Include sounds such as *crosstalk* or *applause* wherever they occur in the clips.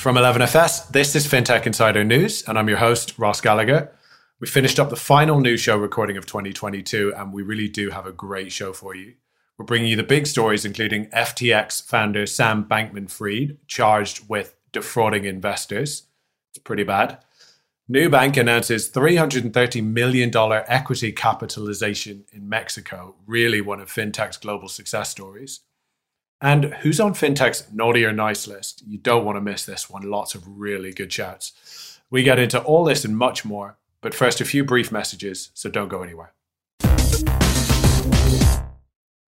From 11FS, this is FinTech Insider News, and I'm your host, Ross Gallagher. We finished up the final news show recording of 2022, and we really do have a great show for you. We're bringing you the big stories, including FTX founder Sam Bankman Fried, charged with defrauding investors. It's pretty bad. Nubank announces $330 million equity capitalization in Mexico, really one of FinTech's global success stories. And who's on FinTech's naughty or nice list? You don't want to miss this one. Lots of really good chats. We get into all this and much more, but first, a few brief messages, so don't go anywhere.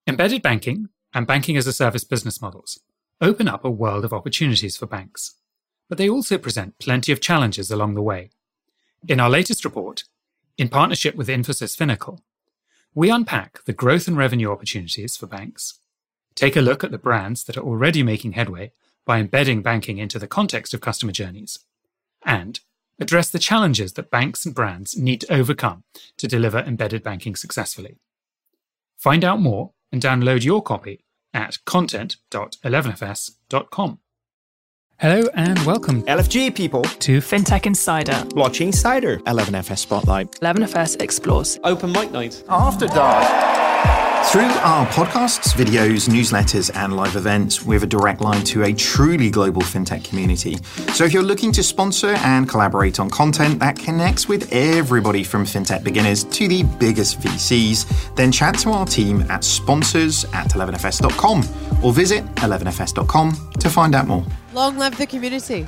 Embedded banking and banking as a service business models open up a world of opportunities for banks, but they also present plenty of challenges along the way. In our latest report, in partnership with Infosys Finacle, we unpack the growth and revenue opportunities for banks Take a look at the brands that are already making headway by embedding banking into the context of customer journeys. And address the challenges that banks and brands need to overcome to deliver embedded banking successfully. Find out more and download your copy at content.11fs.com. Hello and welcome, LFG people, to FinTech Insider, Blockchain Insider, 11FS Spotlight, 11FS Explores, Open Mic Night, After Dark. Through our podcasts, videos, newsletters, and live events, we have a direct line to a truly global fintech community. So if you're looking to sponsor and collaborate on content that connects with everybody from fintech beginners to the biggest VCs, then chat to our team at sponsors at 11fs.com or visit 11fs.com to find out more. Long live the community.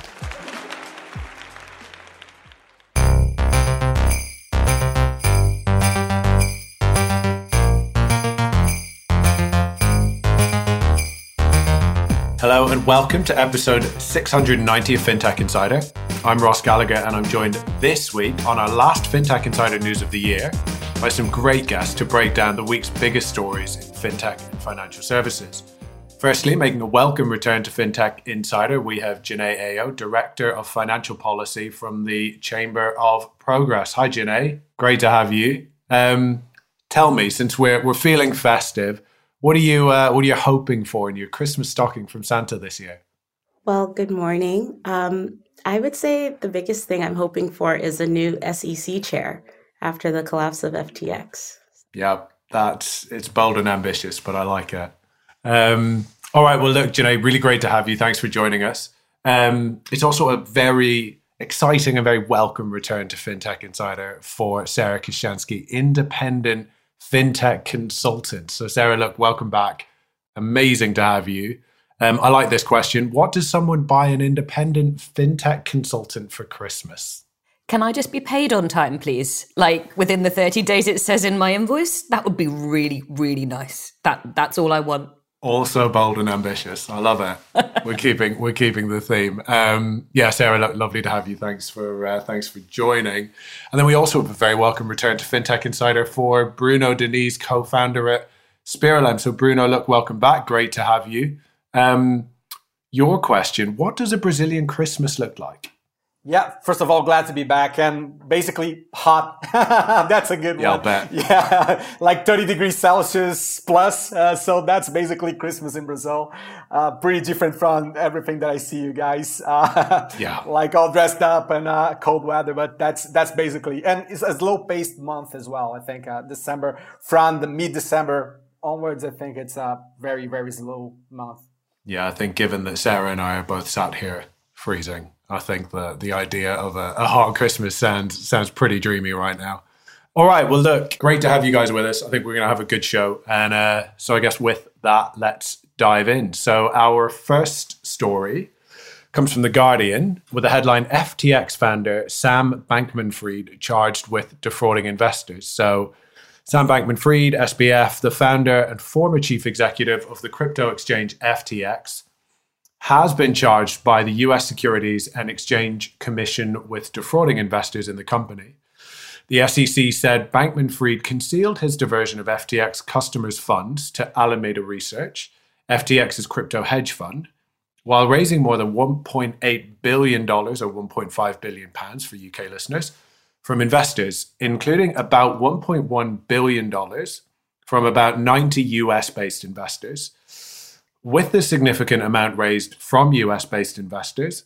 Hello and welcome to episode 690 of FinTech Insider. I'm Ross Gallagher and I'm joined this week on our last FinTech Insider news of the year by some great guests to break down the week's biggest stories in fintech and financial services. Firstly, making a welcome return to FinTech Insider, we have Janay Eyo, Director of Financial Policy from the Chamber of Progress. Hi, Janay. Great to have you. Um, tell me, since we're, we're feeling festive, what are you uh, What are you hoping for in your Christmas stocking from Santa this year? Well, good morning. Um, I would say the biggest thing I'm hoping for is a new SEC chair after the collapse of FTX. Yeah, that's it's bold and ambitious, but I like it. Um, all right, well, look, Janay, really great to have you. Thanks for joining us. Um, it's also a very exciting and very welcome return to FinTech Insider for Sarah Kocianski, independent fintech consultant. So, Sarah, look, welcome back. Amazing to have you. Um, I like this question. What does someone buy an independent fintech consultant for Christmas? Can I just be paid on time, please? Like within the 30 days it says in my invoice? That would be really, really nice. That that's all I want. Also bold and ambitious. I love it. *laughs* we're keeping we're keeping the theme. Um, yeah, Sarah, lo- lovely to have you. Thanks for uh, thanks for joining. And then we also have a very welcome return to FinTech Insider for Bruno Diniz, co-founder at Spiralem. So Bruno, look, welcome back. Great to have you. Um, your question: What does a Brazilian Christmas look like? Yeah, first of all, glad to be back and basically hot. *laughs* that's a good yeah, one. I'll. *laughs* Yeah, like 30 degrees Celsius plus. Uh, so that's basically Christmas in Brazil. Uh, pretty different from everything that I see you guys. Uh, *laughs* yeah. Like all dressed up and uh, cold weather, but that's that's basically and it's a slow paced month as well. I think uh, December from the mid December onwards, I think it's a very very slow month. Yeah, I think given that Sarah and I are both sat here freezing I think the the idea of a, a hot Christmas sounds sounds pretty dreamy right now. All right, well, look, great to have you guys with us. I think we're going to have a good show, and uh, so I guess with that, let's dive in. So our first story comes from the Guardian with the headline: FTX founder Sam Bankman-Fried charged with defrauding investors. So. Sam Bankman Fried, SBF, the founder and former chief executive of the crypto exchange FTX, has been charged by the US Securities and Exchange Commission with defrauding investors in the company. The SEC said Bankman Fried concealed his diversion of FTX customers' funds to Alameda Research, FTX's crypto hedge fund, while raising more than $1.8 billion or 1.5 billion pounds for UK listeners from investors, including about $1.1 billion from about 90 US based investors with the significant amount raised from US based investors,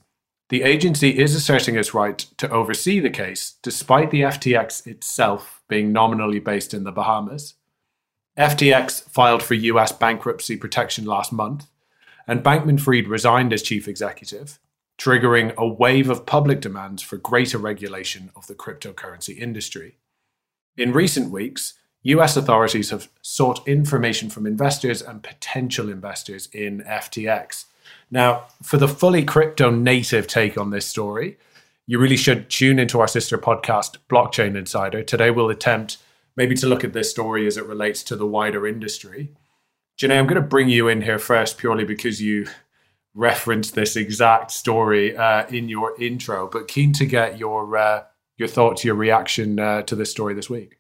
The agency is asserting its right to oversee the case, despite the FTX itself being nominally based in the Bahamas. FTX filed for US bankruptcy protection last month, and Bankman Fried resigned as chief executive, triggering a wave of public demands for greater regulation of the cryptocurrency industry. In recent weeks, US authorities have sought information from investors and potential investors in FTX. Now, for the fully crypto native take on this story, you really should tune into our sister podcast, Blockchain Insider. Today, we'll attempt maybe to look at this story as it relates to the wider industry. Janay, I'm going to bring you in here first purely because you referenced this exact story uh, in your intro, but keen to get your uh, your thoughts, your reaction uh, to this story this week.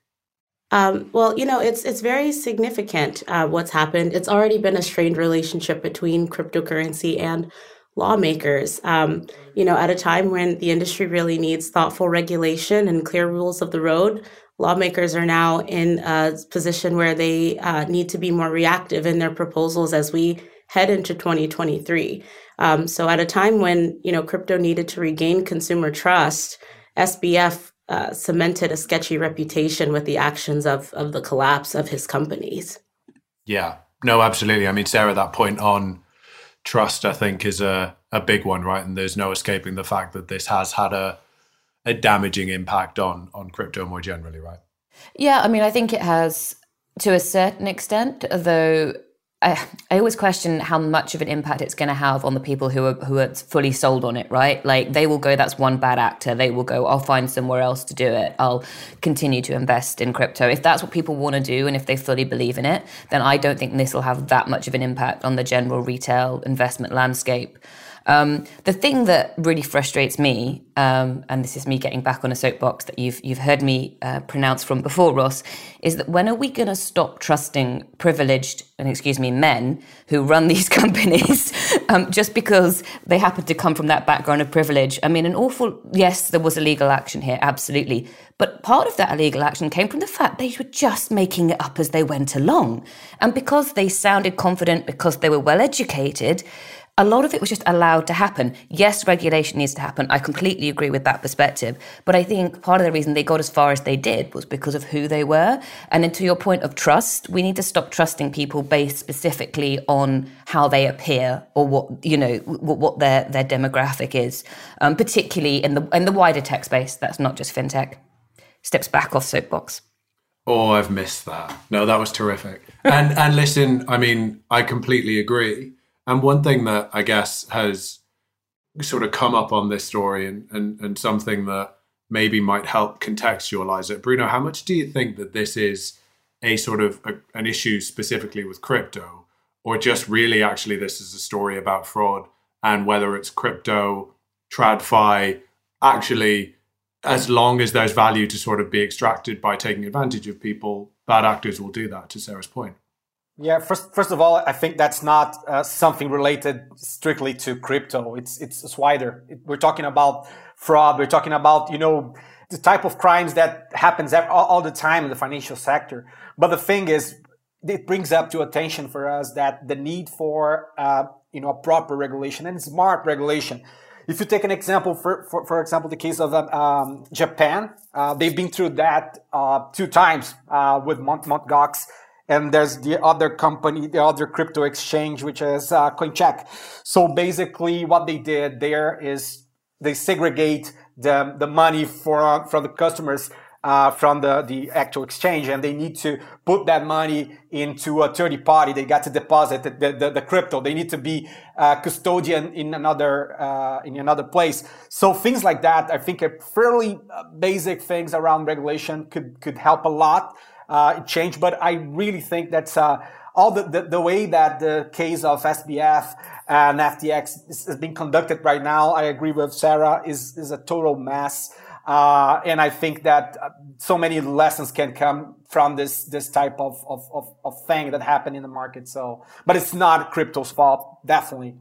Um, well, you know, it's it's very significant uh, what's happened. It's already been a strained relationship between cryptocurrency and lawmakers. Um, you know, at a time when the industry really needs thoughtful regulation and clear rules of the road, lawmakers are now in a position where they uh, need to be more reactive in their proposals as we head into 2023. Um, so, at a time when you know crypto needed to regain consumer trust, SBF uh, cemented a sketchy reputation with the actions of of the collapse of his companies. Yeah, no, absolutely. I mean, Sarah, that point on trust, I think, is a a big one, right? And there's no escaping the fact that this has had a a damaging impact on on crypto more generally, right? Yeah, I mean, I think it has to a certain extent, though I, I always question how much of an impact it's going to have on the people who are who are fully sold on it, right? Like they will go, that's one bad actor. They will go, I'll find somewhere else to do it. I'll continue to invest in crypto. If that's what people want to do, and if they fully believe in it, then I don't think this will have that much of an impact on the general retail investment landscape. Um, the thing that really frustrates me, um, and this is me getting back on a soapbox that you've you've heard me uh, pronounce from before, Ross, is that when are we going to stop trusting privileged and excuse me men who run *laughs* these companies um, just because they happen to come from that background of privilege? I mean, an awful yes, there was illegal action here, absolutely, but part of that illegal action came from the fact they were just making it up as they went along, and because they sounded confident, because they were well educated a lot of it was just allowed to happen. Yes, regulation needs to happen. I completely agree with that perspective. But I think part of the reason they got as far as they did was because of who they were. And then to your point of trust, we need to stop trusting people based specifically on how they appear or what, you know, what their, their demographic is, um, particularly in the, in the wider tech space. That's not just fintech. Steps back off soapbox. Oh, I've missed that. No, that was terrific. And and listen, I mean, I completely agree. And one thing that I guess has sort of come up on this story and, and, and something that maybe might help contextualize it. Bruno, how much do you think that this is a sort of a, an issue specifically with crypto, or just really actually this is a story about fraud and whether it's crypto, TradFi, actually, as long as there's value to sort of be extracted by taking advantage of people, bad actors will do that, to Sarah's point. Yeah, first, first of all, I think that's not uh, something related strictly to crypto. It's, it's, it's wider. It, we're talking about fraud. We're talking about, you know, the type of crimes that happens all, all the time in the financial sector. But the thing is, it brings up to attention for us that the need for, uh, you know, a proper regulation and smart regulation. If you take an example, for, for, for example, the case of um, um Japan, uh, they've been through that uh, two times uh, with Mont- Mt. Gox and there's the other company, the other crypto exchange, which is uh, CoinCheck. So basically, what they did there is they segregate the the money for from the customers uh, from the the actual exchange, and they need to put that money into a third party. They got to deposit the, the, the crypto. They need to be uh, custodian in another uh, in another place. So things like that, I think, are fairly uh, basic things around regulation could could help a lot uh, change. But I really think that's uh, all the, the, the, way that the case of SBF and FTX is, is, being conducted right now. I agree with Sarah is is a total mess. Uh, and I think that uh, so many lessons can come from this this type of, of, of, of thing that happened in the market. So, but it's not crypto's fault, definitely.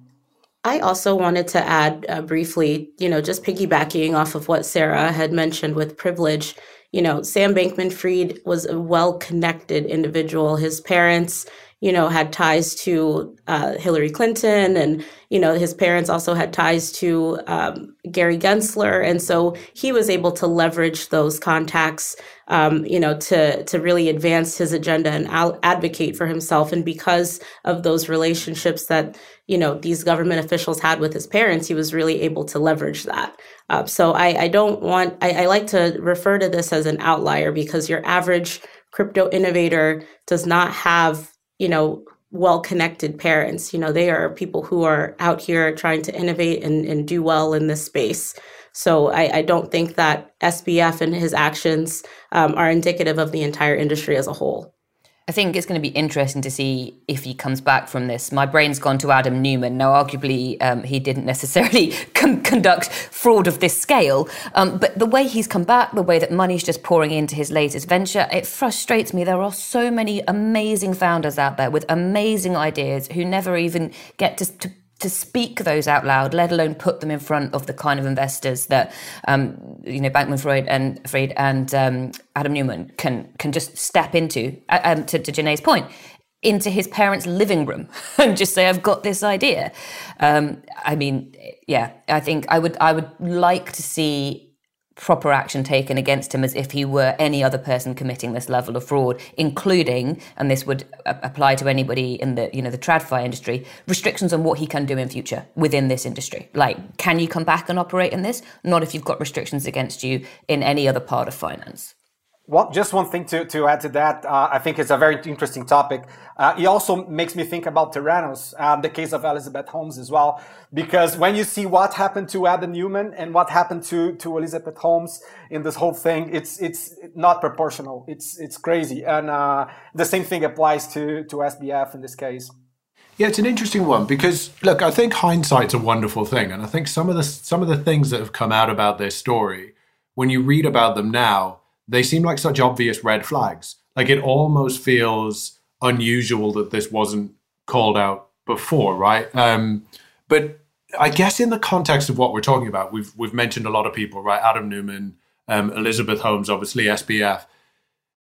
I also wanted to add uh, briefly, you know, just piggybacking off of what Sarah had mentioned with privilege you know, Sam Bankman Fried was a well connected individual. His parents, you know, had ties to uh, Hillary Clinton, and you know, his parents also had ties to um, Gary Gensler, and so he was able to leverage those contacts, um, you know, to to really advance his agenda and al- advocate for himself. And because of those relationships that you know these government officials had with his parents, he was really able to leverage that. Uh, so I, I don't want I, I like to refer to this as an outlier because your average crypto innovator does not have you know, well connected parents. You know, they are people who are out here trying to innovate and, and do well in this space. So I, I don't think that SBF and his actions um, are indicative of the entire industry as a whole. I think it's going to be interesting to see if he comes back from this. My brain's gone to Adam Neumann. Now, arguably, um, he didn't necessarily *laughs* con- conduct fraud of this scale, um, but the way he's come back, the way that money's just pouring into his latest venture, it frustrates me. There are so many amazing founders out there with amazing ideas who never even get to, to to speak those out loud, let alone put them in front of the kind of investors that um, you know Bankman Freud and Fried and um, Adam Neumann can can just step into. Uh, um, to, to Janay's point, into his parents' living room *laughs* and just say, "I've got this idea." Um, I mean, yeah, I think I would I would like to see proper action taken against him as if he were any other person committing this level of fraud, including, and this would apply to anybody in the you know the tradfi industry, restrictions on what he can do in future within this industry. Like, can you come back and operate in this? Not if you've got restrictions against you in any other part of finance. Well, just one thing to, to add to that. Uh, I think it's a very interesting topic. Uh, it also makes me think about Theranos, uh, the case of Elizabeth Holmes as well, because when you see what happened to Adam Neumann and what happened to, to Elizabeth Holmes in this whole thing, it's, it's not proportional. It's, it's crazy. And, uh, the same thing applies to, to SBF in this case. Yeah, it's an interesting one because look, I think hindsight's a wonderful thing. And I think some of the, some of the things that have come out about this story, when you read about them now, they seem like such obvious red flags. Like it almost feels unusual that this wasn't called out before, right? Um, but I guess in the context of what we're talking about, we've we've mentioned a lot of people, right? Adam Neumann, um, Elizabeth Holmes, obviously SBF.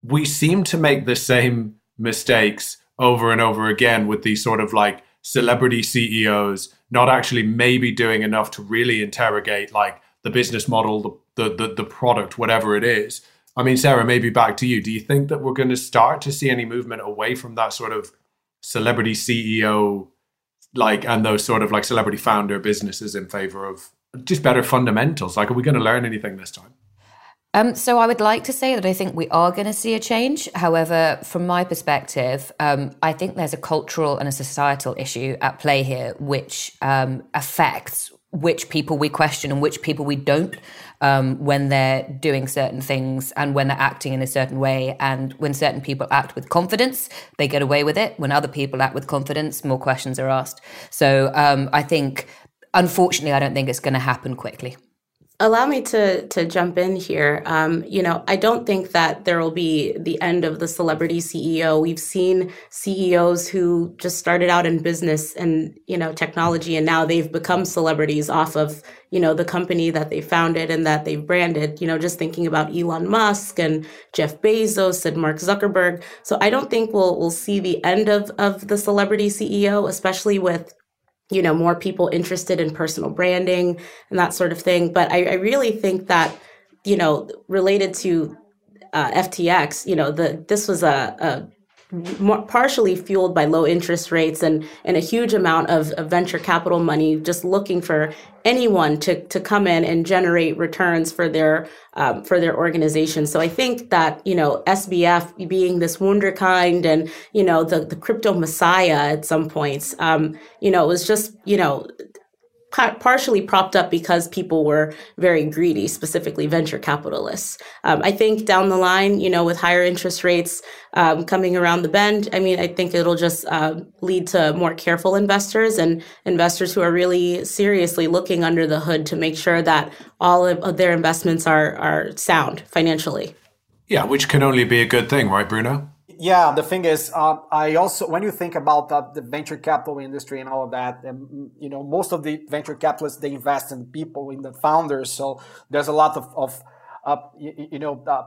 We seem to make the same mistakes over and over again with these sort of like celebrity CEOs not actually maybe doing enough to really interrogate like the business model, the the the, the product, whatever it is. I mean, Sarah, maybe back to you. Do you think that we're going to start to see any movement away from that sort of celebrity CEO, like, and those sort of like celebrity founder businesses in favor of just better fundamentals? Like, are we going to learn anything this time? Um, so I would like to say that I think we are going to see a change. However, from my perspective, um, I think there's a cultural and a societal issue at play here, which um, affects which people we question and which people we don't um, when they're doing certain things and when they're acting in a certain way. And when certain people act with confidence, they get away with it. When other people act with confidence, more questions are asked. So um, I think, unfortunately, I don't think it's going to happen quickly allow me to to jump in here. Um, you know, I don't think that there will be the end of the celebrity CEO. We've seen CEOs who just started out in business and you know technology, and now they've become celebrities off of you know the company that they founded and that they've branded. You know, just thinking about Elon Musk and Jeff Bezos and Mark Zuckerberg. So I don't think we'll we'll see the end of of the celebrity CEO, especially with you know, more people interested in personal branding and that sort of thing. But I, I really think that, you know, related to uh, FTX, you know, the this was a, a partially fueled by low interest rates and, and a huge amount of, of, venture capital money just looking for anyone to, to come in and generate returns for their um, for their organization. So I think that you know SBF being this wunderkind and you know the the crypto messiah at some points, um, you know, it was just you know partially propped up because people were very greedy, specifically venture capitalists. Um, I think down the line, you know, with higher interest rates um, coming around the bend, I mean, I think it'll just uh, lead to more careful investors and investors who are really seriously looking under the hood to make sure that all of their investments are are sound financially. Yeah, which can only be a good thing, right, Bruno? Yeah, the thing is, uh, I also when you think about uh, the venture capital industry and all of that, and you know, most of the venture capitalists they invest in people, in the founders. So there's a lot of, of uh, you, you, know, uh,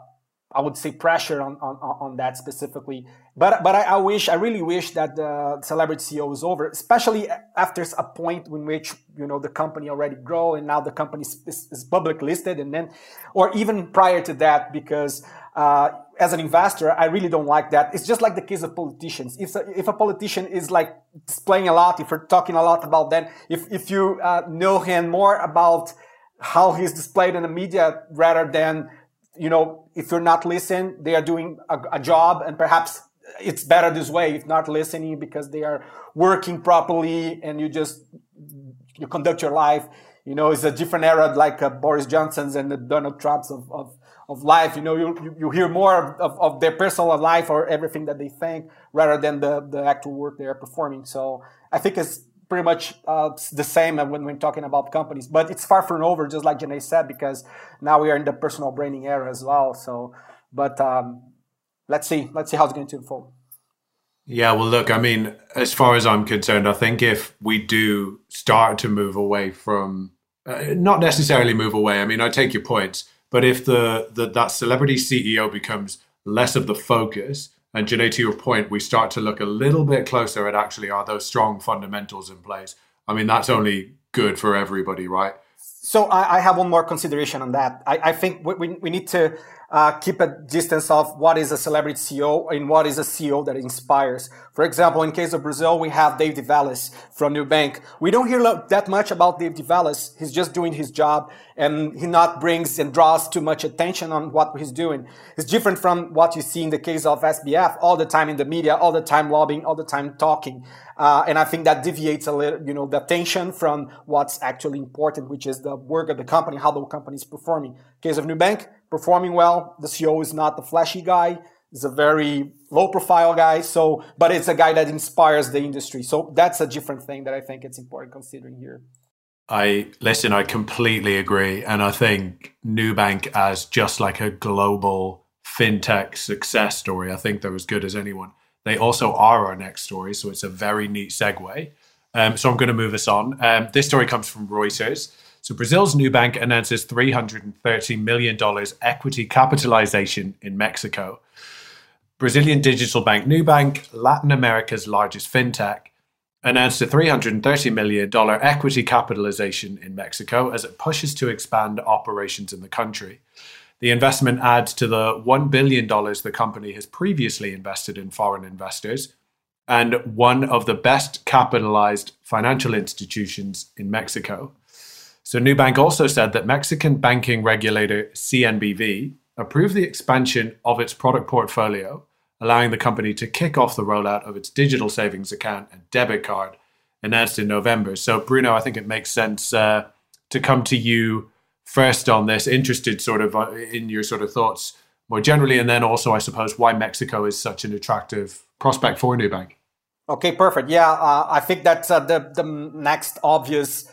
I would say pressure on, on, on that specifically. But but I, I, wish I really wish that the celebrity CEO is over, especially after a point in which you know the company already grow and now the company is, is public listed, and then or even prior to that, because uh, as an investor, I really don't like that. It's just like the case of politicians. If a, if a politician is like displaying a lot, if you're talking a lot about them, if if you uh, know him more about how he's displayed in the media rather than you know if you're not listening, they are doing a, a job and perhaps it's better this way if not listening because they are working properly and you just you conduct your life you know it's a different era like uh, boris johnson's and the donald trumps of, of, of life you know you, you, you hear more of, of their personal life or everything that they think rather than the, the actual work they are performing so i think it's pretty much uh, the same when we're talking about companies but it's far from over just like Janay said because now we are in the personal branding era as well so but um, let's see. Let's see how it's going to unfold. Yeah, well, look, I mean, as far as I'm concerned, I think if we do start to move away from, uh, not necessarily move away. I mean, I take your points, but if the, the that celebrity CEO becomes less of the focus, and Janay, to your point, we start to look a little bit closer at actually are those strong fundamentals in place. I mean, that's only good for everybody, right? So I, I have one more consideration on that. I, I think we, we need to uh, keep a distance of what is a celebrity CEO and what is a CEO that inspires. For example, in case of Brazil, we have Dave Vélez from Nubank. We don't hear that much about Dave Vélez. He's just doing his job and he not brings and draws too much attention on what he's doing. It's different from what you see in the case of SBF, all the time in the media, all the time lobbying, all the time talking. Uh, and I think that deviates a little, you know, the attention from what's actually important, which is the work of the company, how the company is performing. Case of Nubank, performing well. The CEO is not the flashy guy. He's a very low profile guy. So, but it's a guy that inspires the industry. So that's a different thing that I think it's important considering here. I listen, I completely agree. And I think Nubank as just like a global fintech success story, I think they're as good as anyone. They also are our next story. So it's a very neat segue. Um, so I'm going to move us on. Um, this story comes from Reuters. So Brazil's Nubank announces $330 million equity capitalization in Mexico. Brazilian digital bank Nubank, Latin America's largest fintech, announced a $330 million equity capitalization in Mexico as it pushes to expand operations in the country. The investment adds to the $1 billion the company has previously invested in foreign investors and one of the best capitalized financial institutions in Mexico. So Nubank also said that Mexican banking regulator CNBV approved the expansion of its product portfolio, allowing the company to kick off the rollout of its digital savings account and debit card announced in November. So Bruno, I think it makes sense uh, to come to you first on this, interested sort of uh, in your sort of thoughts more generally, and then also, I suppose, why Mexico is such an attractive prospect for Nubank. Okay, perfect. Yeah, uh, I think that's uh, the the next obvious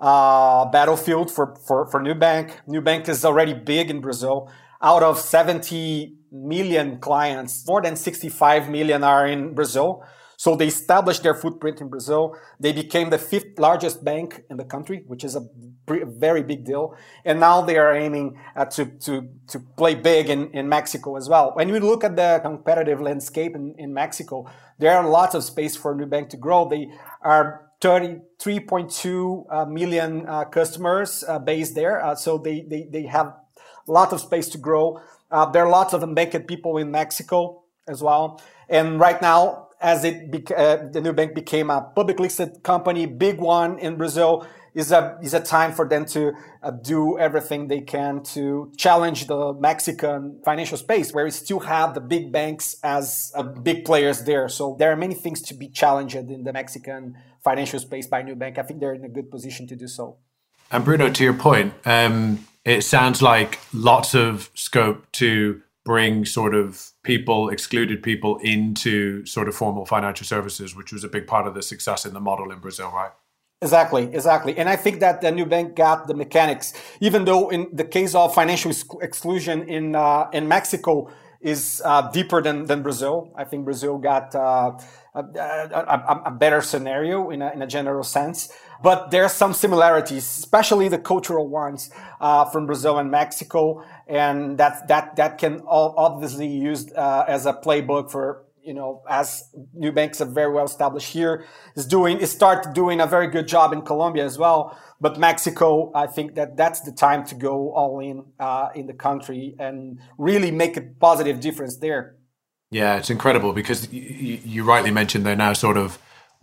uh, battlefield for, for, for Nubank. Nubank is already big in Brazil. Out of 70 million clients, more than 65 million are in Brazil. So they established their footprint in Brazil. They became the fifth largest bank in the country, which is a very big deal. And now they are aiming uh, to, to, to play big in, in Mexico as well. When you look at the competitive landscape in, in Mexico, there are lots of space for Nubank to grow. They are 33.2 million uh, uh, customers uh, based there. Uh, so they, they, they have a lot of space to grow. Uh, there are lots of unbanked people in Mexico as well. And right now, as it beca- uh, the Nubank became a public listed company, big one in Brazil, is a is a time for them to uh, do everything they can to challenge the Mexican financial space, where we still have the big banks as uh, big players there. So there are many things to be challenged in the Mexican financial space by Nubank. I think they're in a good position to do so. And Bruno, to your point, um, it sounds like lots of scope to bring sort of people, excluded people, into sort of formal financial services, which was a big part of the success in the model in Brazil, right? Exactly, exactly. And I think that the Nubank got the mechanics, even though in the case of financial exclusion in, uh, in Mexico, is uh, deeper than, than Brazil. I think Brazil got uh, a, a, a, better scenario in a, in a general sense. But there are some similarities, especially the cultural ones uh, from Brazil and Mexico, and that that that can all obviously used uh, as a playbook for you know as Nubanks are very well established here is doing is start doing a very good job in Colombia as well. But Mexico, I think that that's the time to go all in uh, in the country and really make a positive difference there. Yeah, it's incredible because you, you rightly mentioned they're now sort of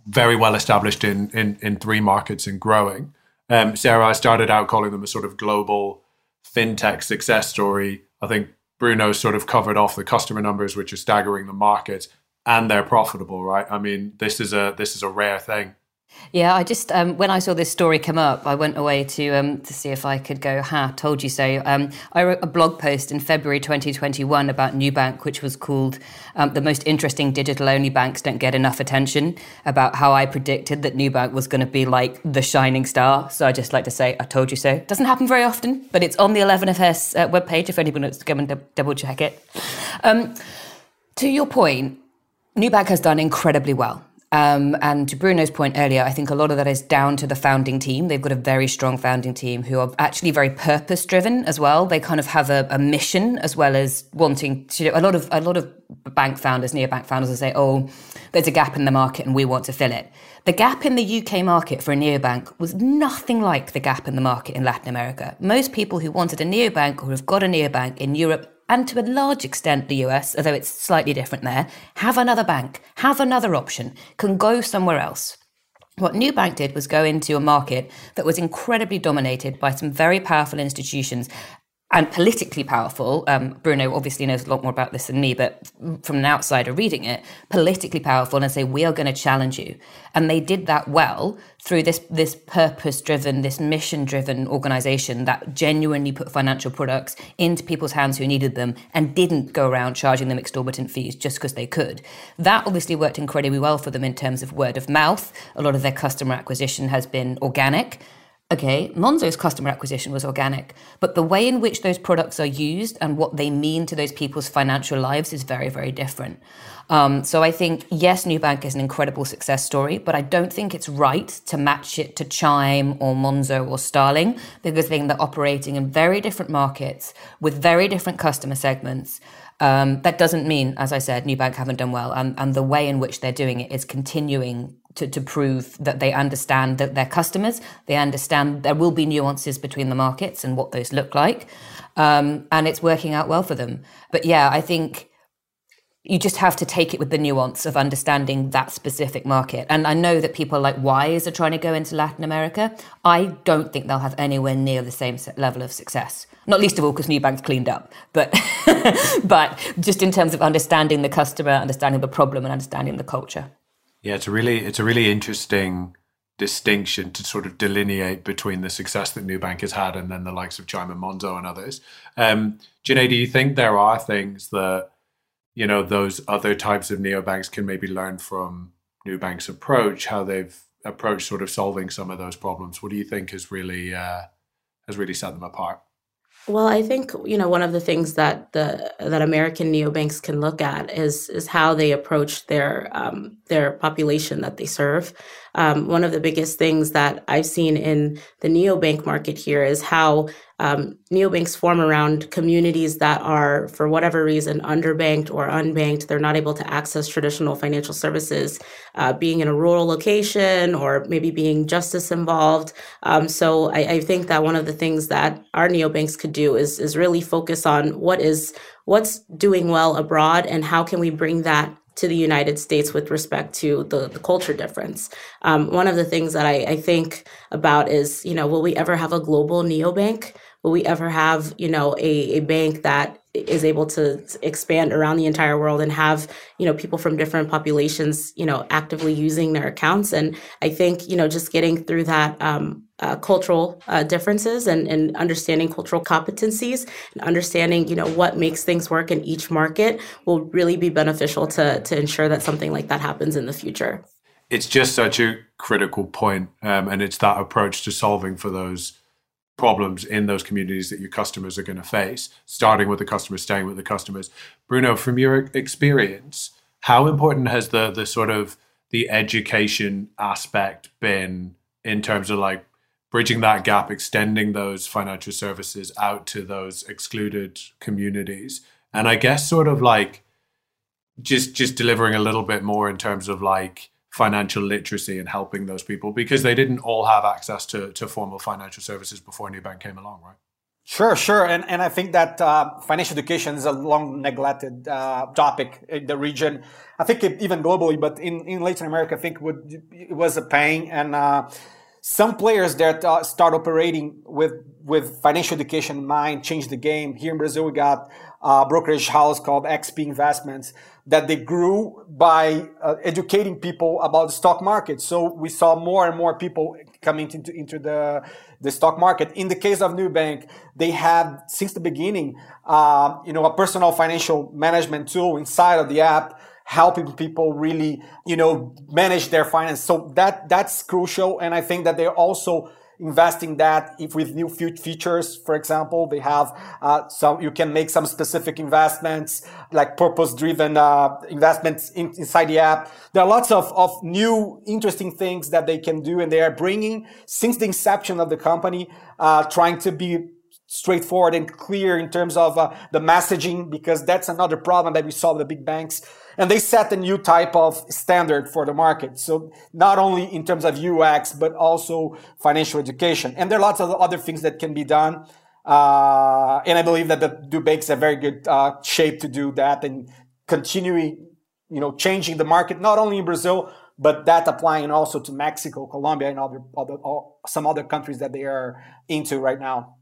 very well established in in, in three markets and growing. Um, Sarah, I started out calling them a sort of global fintech success story. I think Bruno sort of covered off the customer numbers, which are staggering the market, and they're profitable, right? I mean, this is a this is a rare thing. Yeah, I just um, when I saw this story come up, I went away to um, to see if I could go. Ha, told you so. Um, I wrote a blog post in February 2021 about Nubank, which was called um, "The Most Interesting Digital-Only Banks Don't Get Enough Attention." About how I predicted that Nubank was going to be like the shining star. So I just like to say, I told you so. Doesn't happen very often, but it's on the 11FS uh, webpage if anyone wants to go and d- double check it. Um, to your point, Nubank has done incredibly well. Um, and to Bruno's point earlier, I think a lot of that is down to the founding team. They've got a very strong founding team who are actually very purpose driven as well. They kind of have a, a, mission as well as wanting to. A lot of a lot of bank founders, near neobank founders, will say, "Oh, there's a gap in the market and we want to fill it." The gap in the UK market for a neobank was nothing like the gap in the market in Latin America. Most people who wanted a neobank or have got a neobank in Europe and to a large extent the US, although it's slightly different there, have another bank, have another option, can go somewhere else. What Nubank did was go into a market that was incredibly dominated by some very powerful institutions and politically powerful. Um, Bruno obviously knows a lot more about this than me, but from an outsider reading it, politically powerful and say we are going to challenge you, and they did that well through this this purpose driven, this mission driven organization that genuinely put financial products into people's hands who needed them and didn't go around charging them exorbitant fees just because they could. That obviously worked incredibly well for them in terms of word of mouth. A lot of their customer acquisition has been organic Okay, Monzo's customer acquisition was organic, but the way in which those products are used and what they mean to those people's financial lives is very, very different. Um, so I think, yes, Nubank is an incredible success story, but I don't think it's right to match it to Chime or Monzo or Starling because I think they're operating in very different markets with very different customer segments. Um, that doesn't mean, as I said, Nubank haven't done well, and, and the way in which they're doing it is continuing to, to prove that they understand that their customers, they understand there will be nuances between the markets and what those look like. Um, and it's working out well for them. But yeah, I think you just have to take it with the nuance of understanding that specific market. And I know that people like Wise are trying to go into Latin America. I don't think they'll have anywhere near the same level of success. Not least of all because Nubank's cleaned up, but *laughs* but just in terms of understanding the customer, understanding the problem, and understanding the culture. Yeah, it's a really it's a really interesting distinction to sort of delineate between the success that Nubank has had and then the likes of Chime and Monzo and others. Um, Janay, do you think there are things that you know those other types of neobanks can maybe learn from Nubank's approach, how they've approached sort of solving some of those problems? What do you think has really uh, has really set them apart? Well, I think you know one of the things that the that American neobanks can look at is is how they approach their um, their population that they serve. Um, one of the biggest things that I've seen in the neobank market here is how um, neobanks form around communities that are, for whatever reason, underbanked or unbanked. They're not able to access traditional financial services, uh, being in a rural location or maybe being justice involved. Um, so I, I, think that one of the things that our neobanks could do is is really focus on what is what's doing well abroad and how can we bring that to the United States with respect to the, the culture difference. Um, one of the things that I, I, think about is, you know, will we ever have a global neobank? Will we ever have, you know, a, a bank that is able to expand around the entire world and have, you know, people from different populations, you know, actively using their accounts? And I think, you know, just getting through that um, uh, cultural uh, differences and, and understanding cultural competencies and understanding, you know, what makes things work in each market will really be beneficial to to ensure that something like that happens in the future. It's just such a critical point, um, and it's that approach to solving for those problems in those communities that your customers are going to face, starting with the customers, staying with the customers. Bruno, from your experience, how important has the the sort of the education aspect been in terms of like bridging that gap, extending those financial services out to those excluded communities? And I guess sort of like just just delivering a little bit more in terms of like financial literacy and helping those people because they didn't all have access to, to formal financial services before Nubank came along, right? Sure, sure, and and I think that uh, financial education is a long neglected uh, topic in the region. I think it, even globally, but in, in Latin America, I think would, it was a pain. And uh, some players that uh, start operating with with financial education in mind changed the game. Here in Brazil, we got a brokerage house called XP Investments that they grew by uh, educating people about the stock market. So we saw more and more people coming into, into the, the stock market. In the case of Nubank, they had since the beginning, uh, you know, a personal financial management tool inside of the app helping people really, you know, manage their finance. So that that's crucial. And I think that they're also investing that if with new features for example they have uh, some you can make some specific investments like purpose driven uh, investments in, inside the app. There are lots of, of new interesting things that they can do and they are bringing since the inception of the company uh, trying to be straightforward and clear in terms of uh, the messaging because that's another problem that we saw with the big banks and they set a new type of standard for the market. So not only in terms of UX, but also financial education. And there are lots of other things that can be done. Uh, and I believe that the Nubank's a very good uh, shape to do that and continuing, you know, changing the market, not only in Brazil, but that applying also to Mexico, Colombia, and other, other some other countries that they are into right now.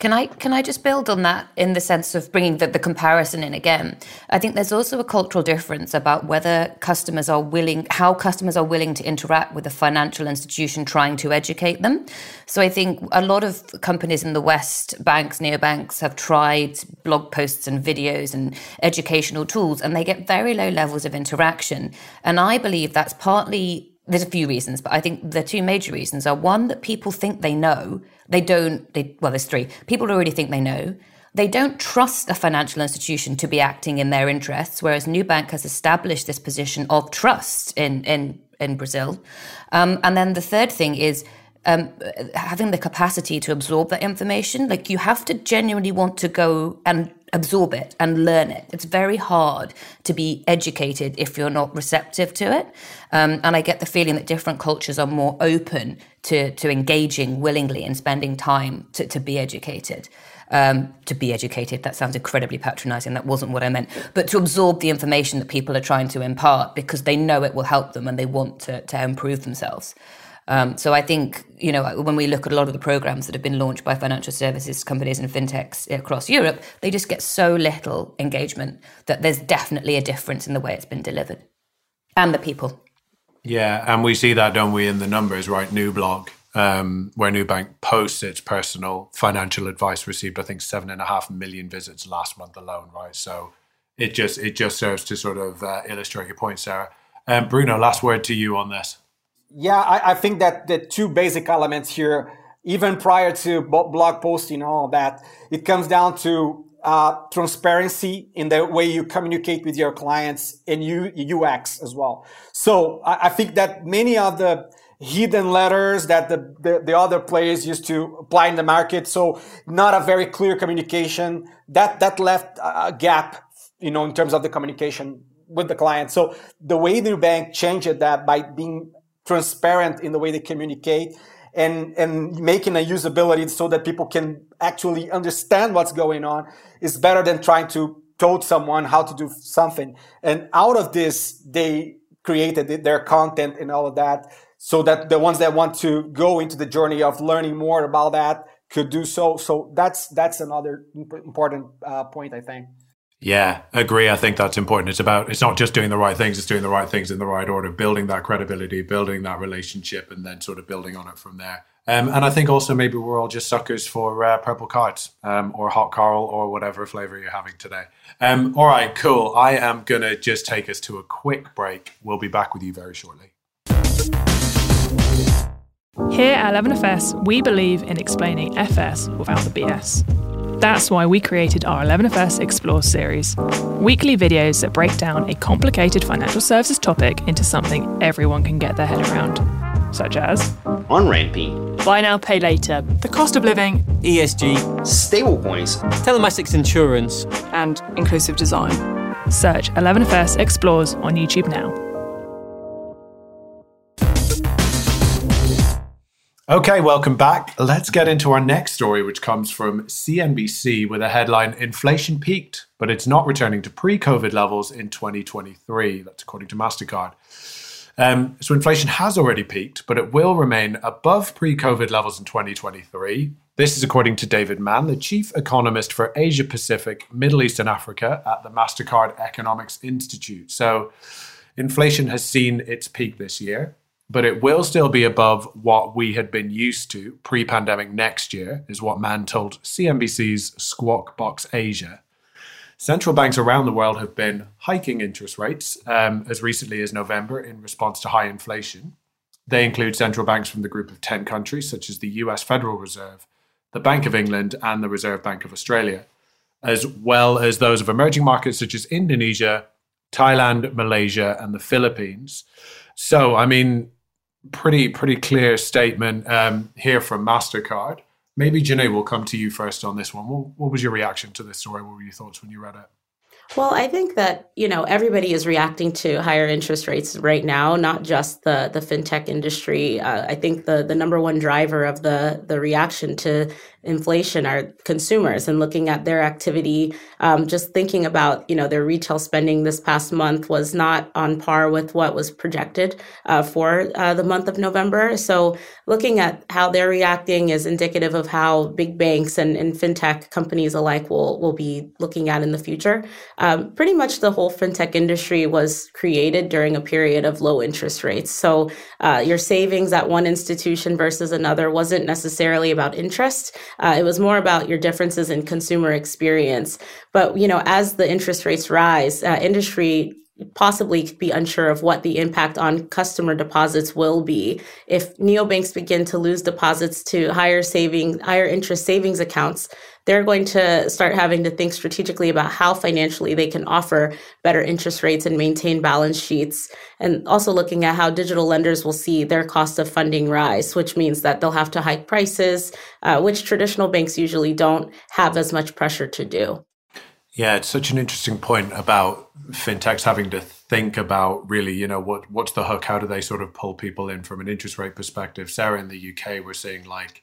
Can I can I just build on that in the sense of bringing the, the comparison in again? I think there's also a cultural difference about whether customers are willing, how customers are willing to interact with a financial institution trying to educate them. So I think a lot of companies in the West, banks, neobanks, have tried blog posts and videos and educational tools, and they get very low levels of interaction. And I believe that's partly there's a few reasons, but I think the two major reasons are one that people think they know. They don't, they, well, there's three. People already think they know. They don't trust a financial institution to be acting in their interests, whereas Nubank has established this position of trust in, in, in Brazil. Um, and then the third thing is um, having the capacity to absorb that information. Like you have to genuinely want to go and absorb it and learn it. It's very hard to be educated if you're not receptive to it. Um, and I get the feeling that different cultures are more open to, to engaging willingly and spending time to, to be educated. Um, to be educated, that sounds incredibly patronizing. That wasn't what I meant. But to absorb the information that people are trying to impart because they know it will help them and they want to, to improve themselves. Um, so I think you know when we look at a lot of the programs that have been launched by financial services companies and fintechs across Europe, they just get so little engagement that there's definitely a difference in the way it's been delivered and the people. Yeah, and we see that, don't we, in the numbers, right? Nublog, um, where Nubank posts its personal financial advice received, I think seven and a half million visits last month alone, right? So it just it just serves to sort of uh, illustrate your point, Sarah. Um, Bruno, last word to you on this. Yeah, I, I, think that the two basic elements here, even prior to blog posting and all that, it comes down to uh, transparency in the way you communicate with your clients and you, UX as well. So I, I think that many of the hidden letters that the, the, the, other players used to apply in the market. So not a very clear communication that, that left a gap, you know, in terms of the communication with the client. So the way the bank changed that by being transparent in the way they communicate and, and making a usability so that people can actually understand what's going on is better than trying to told someone how to do something. And out of this, they created their content and all of that so that the ones that want to go into the journey of learning more about that could do so. So that's, that's another important uh, point, I think. Yeah, agree. I think that's important. It's about it's not just doing the right things; it's doing the right things in the right order, building that credibility, building that relationship, and then sort of building on it from there. Um, and I think also maybe we're all just suckers for uh, purple cards um, or hot coral or whatever flavor you're having today. Um, all right, cool. I am gonna just take us to a quick break. We'll be back with you very shortly. Here at 11FS, we believe in explaining FS without the BS. That's why we created our 11FS Explore series. Weekly videos that break down a complicated financial services topic into something everyone can get their head around, such as on ramping, buy now, pay later, the cost of living, ESG, stablecoins, telematics insurance, and inclusive design. Search 11FS Explores on YouTube now. Okay, welcome back. Let's get into our next story, which comes from CNBC with a headline Inflation peaked, but it's not returning to pre COVID levels in 2023. That's according to MasterCard. Um, so inflation has already peaked, but it will remain above pre COVID levels in 2023. This is according to David Mann, the chief economist for Asia Pacific, Middle East, and Africa at the MasterCard Economics Institute. So inflation has seen its peak this year, but it will still be above what we had been used to pre pandemic next year, is what Mann told CNBC's Squawk Box Asia. Central banks around the world have been hiking interest rates um, as recently as November in response to high inflation. They include central banks from the group of 10 countries, such as the US Federal Reserve, the Bank of England, and the Reserve Bank of Australia, as well as those of emerging markets such as Indonesia, Thailand, Malaysia, and the Philippines. So, I mean, pretty pretty clear statement um, here from Mastercard. Maybe Janay will come to you first on this one. What, what was your reaction to this story? What were your thoughts when you read it? Well, I think that you know everybody is reacting to higher interest rates right now, not just the the fintech industry. Uh, I think the the number one driver of the the reaction to inflation are consumers and looking at their activity um, just thinking about you know their retail spending this past month was not on par with what was projected uh, for uh, the month of november. So looking at how they're reacting is indicative of how big banks and, and fintech companies alike will will be looking at in the future. Um, pretty much the whole fintech industry was created during a period of low interest rates. So uh, your savings at one institution versus another wasn't necessarily about interest uh, it was more about your differences in consumer experience. But you know, as the interest rates rise, uh, industry possibly be unsure of what the impact on customer deposits will be if neobanks begin to lose deposits to higher saving higher interest savings accounts they're going to start having to think strategically about how financially they can offer better interest rates and maintain balance sheets. And also looking at how digital lenders will see their cost of funding rise, which means that they'll have to hike prices, uh, which traditional banks usually don't have as much pressure to do. Yeah, it's such an interesting point about fintechs having to think about really, you know, what what's the hook? How do they sort of pull people in from an interest rate perspective? Sarah, in the UK, we're seeing like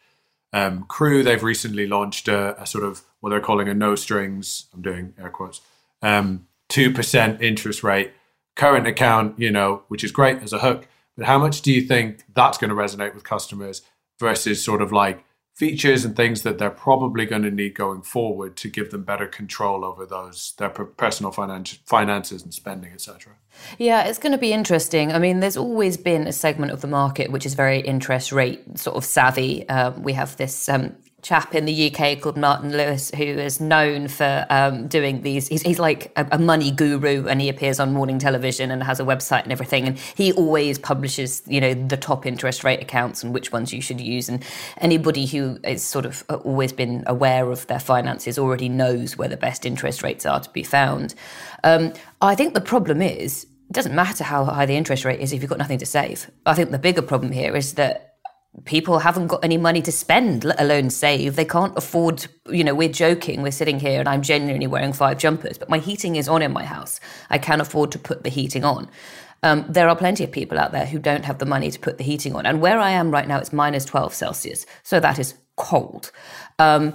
um, Kroo, they've recently launched a, a, sort of what they're calling a no strings, I'm doing air quotes, um, 2% interest rate current account, you know, which is great as a hook. But how much do you think that's going to resonate with customers versus sort of like features and things that they're probably going to need going forward to give them better control over those their personal finance, finances and spending etc yeah it's going to be interesting. I mean there's always been a segment of the market which is very interest rate sort of savvy. Um, we have this um, chap in the UK called Martin Lewis, who is known for um, doing these. He's, he's like a, a, money guru, and he appears on morning television and has a website and everything. And he always publishes, you know, the top interest rate accounts and which ones you should use. And anybody who is sort of uh, always been aware of their finances already knows where the best interest rates are to be found. Um, I think the problem is. It doesn't matter how high the interest rate is if you've got nothing to save. I think the bigger problem here is that people haven't got any money to spend, let alone save. They can't afford, you know, we're joking, we're sitting here and I'm genuinely wearing five jumpers, but my heating is on in my house. I can afford to put the heating on. Um, there are plenty of people out there who don't have the money to put the heating on. And where I am right now, it's minus 12 Celsius. So that is cold. Um,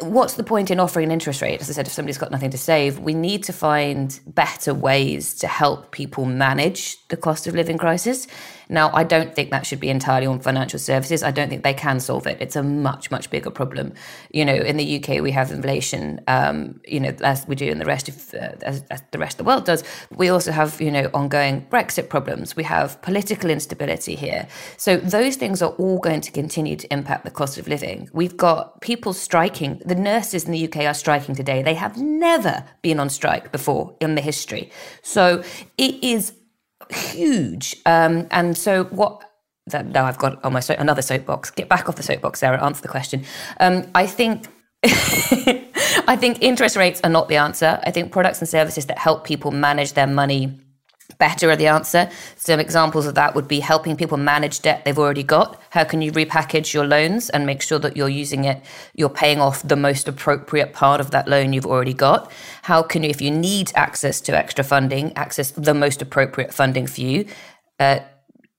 what's the point in offering an interest rate? As I said, if somebody's got nothing to save, we need to find better ways to help people manage the cost of living crisis. Now, I don't think that should be entirely on financial services. I don't think they can solve it. It's a much, much bigger problem. You know, in the UK, we have inflation, um, you know, as we do in the rest of, uh, as, as the rest of the world does. We also have, you know, ongoing Brexit problems. We have political instability here. So those things are all going to continue to impact the cost of living. We've got people striking. The nurses in the UK are striking today. They have never been on strike before in the history. So it is huge. Um, and so what that now I've got on my so- another soapbox. Get back off the soapbox, Sarah. Answer the question. Um, I think. *laughs* I think interest rates are not the answer. I think products and services that help people manage their money better are the answer. Some examples of that would be helping people manage debt they've already got. How can you repackage your loans and make sure that you're using it, you're paying off the most appropriate part of that loan you've already got? How can you, if you need access to extra funding, access the most appropriate funding for you? Uh,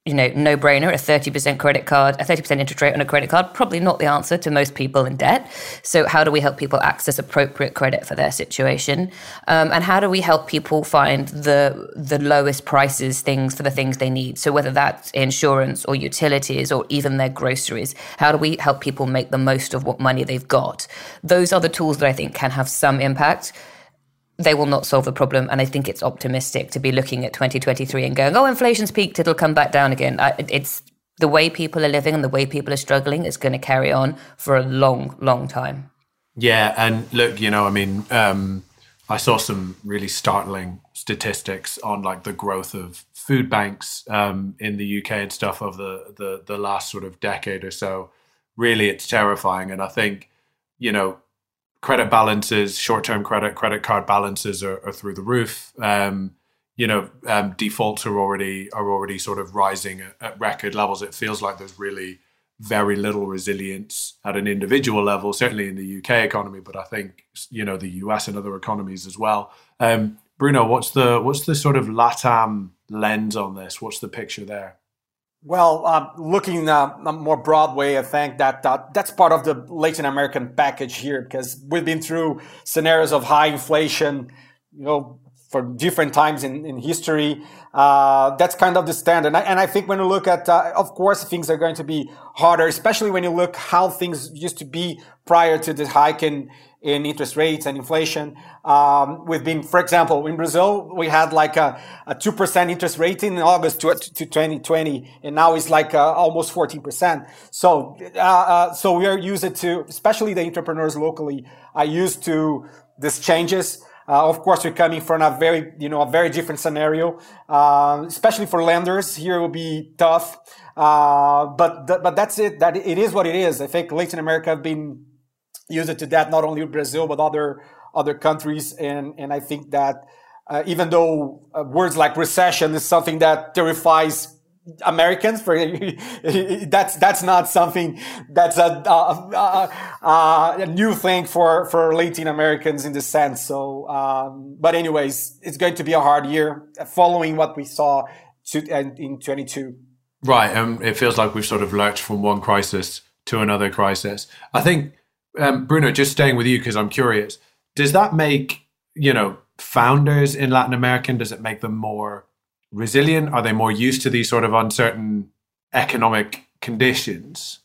you know, no brainer, a 30% credit card, a 30% interest rate on a credit card, probably not the answer to most people in debt. So, how do we help people access appropriate credit for their situation? Um, and how do we help people find the, the lowest prices things for the things they need? So, whether that's insurance or utilities or even their groceries, how do we help people make the most of what money they've got? Those are the tools that I think can have some impact they will not solve the problem. And I think it's optimistic to be looking at 2023 and going, oh, inflation's peaked, it'll come back down again. I, it's the way people are living and the way people are struggling is going to carry on for a long, long time. Yeah. And look, you know, I mean, um, I saw some really startling statistics on like the growth of food banks um, in the UK and stuff of the, the the last sort of decade or so. Really, it's terrifying, and I think you know credit balances, short term credit, credit card balances are, are through the roof. Um, you know, um, defaults are already are already sort of rising at, at, record levels. It feels like there's really very little resilience at an individual level, certainly in the UK economy, but I think you know the US and other economies as well. Um, Bruno, what's the what's the sort of LATAM lens on this? What's the picture there? Well, um, looking uh, more Broadway, I think that uh, that's part of the Latin American package here because we've been through scenarios of high inflation, you know, for different times in, in history. Uh, that's kind of the standard. And I, and I think when you look at, uh, of course, things are going to be harder, especially when you look how things used to be prior to the hike in, in interest rates and inflation. Um, we've been, for example, in Brazil, we had like a, a 2% interest rate in August to, to 2020, and now it's like uh, almost 14%. So, uh, uh, so we are used to, especially the entrepreneurs locally, are used to these changes. Uh, of course, we're coming from a very, you know, a very different scenario, uh, especially for lenders. Here will be tough, uh, but th- but that's it. That it is what it is. I think Latin America have been use it to that not only Brazil but other other countries, and and I think that uh, even though uh, words like recession is something that terrifies Americans for *laughs* that's that's not something that's a, a, a, a, new thing for for Latin Americans in the sense. So, um, but anyways, it's going to be a hard year following what we saw to, in 22. Right, and um, it feels like we've sort of lurched from one crisis to another crisis. I think um, Bruno, just staying with you because I'm curious. Does that make you know founders in Latin America? Does it make them more resilient? Are they more used to these sort of uncertain economic conditions?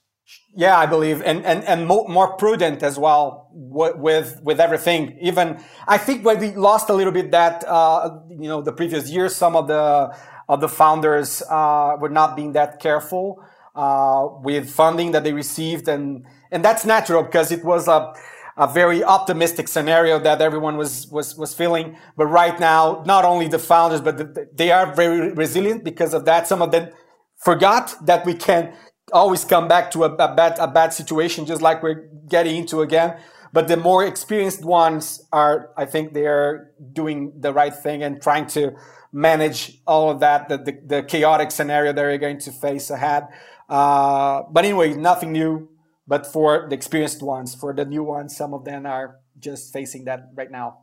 Yeah, I believe, and and and more, more prudent as well with with everything. Even I think when we lost a little bit that uh, you know the previous years, some of the of the founders uh, were not being that careful uh, with funding that they received and and that's natural because it was a, a very optimistic scenario that everyone was, was, was feeling. But right now, not only the founders, but the, they are very resilient because of that. Some of them forgot that we can always come back to a, a bad, a bad situation, just like we're getting into again. But the more experienced ones are, I think they are doing the right thing and trying to manage all of that, the, the, the chaotic scenario that they're going to face ahead. Uh, but anyway, nothing new but for the experienced ones, for the new ones, some of them are just facing that right now.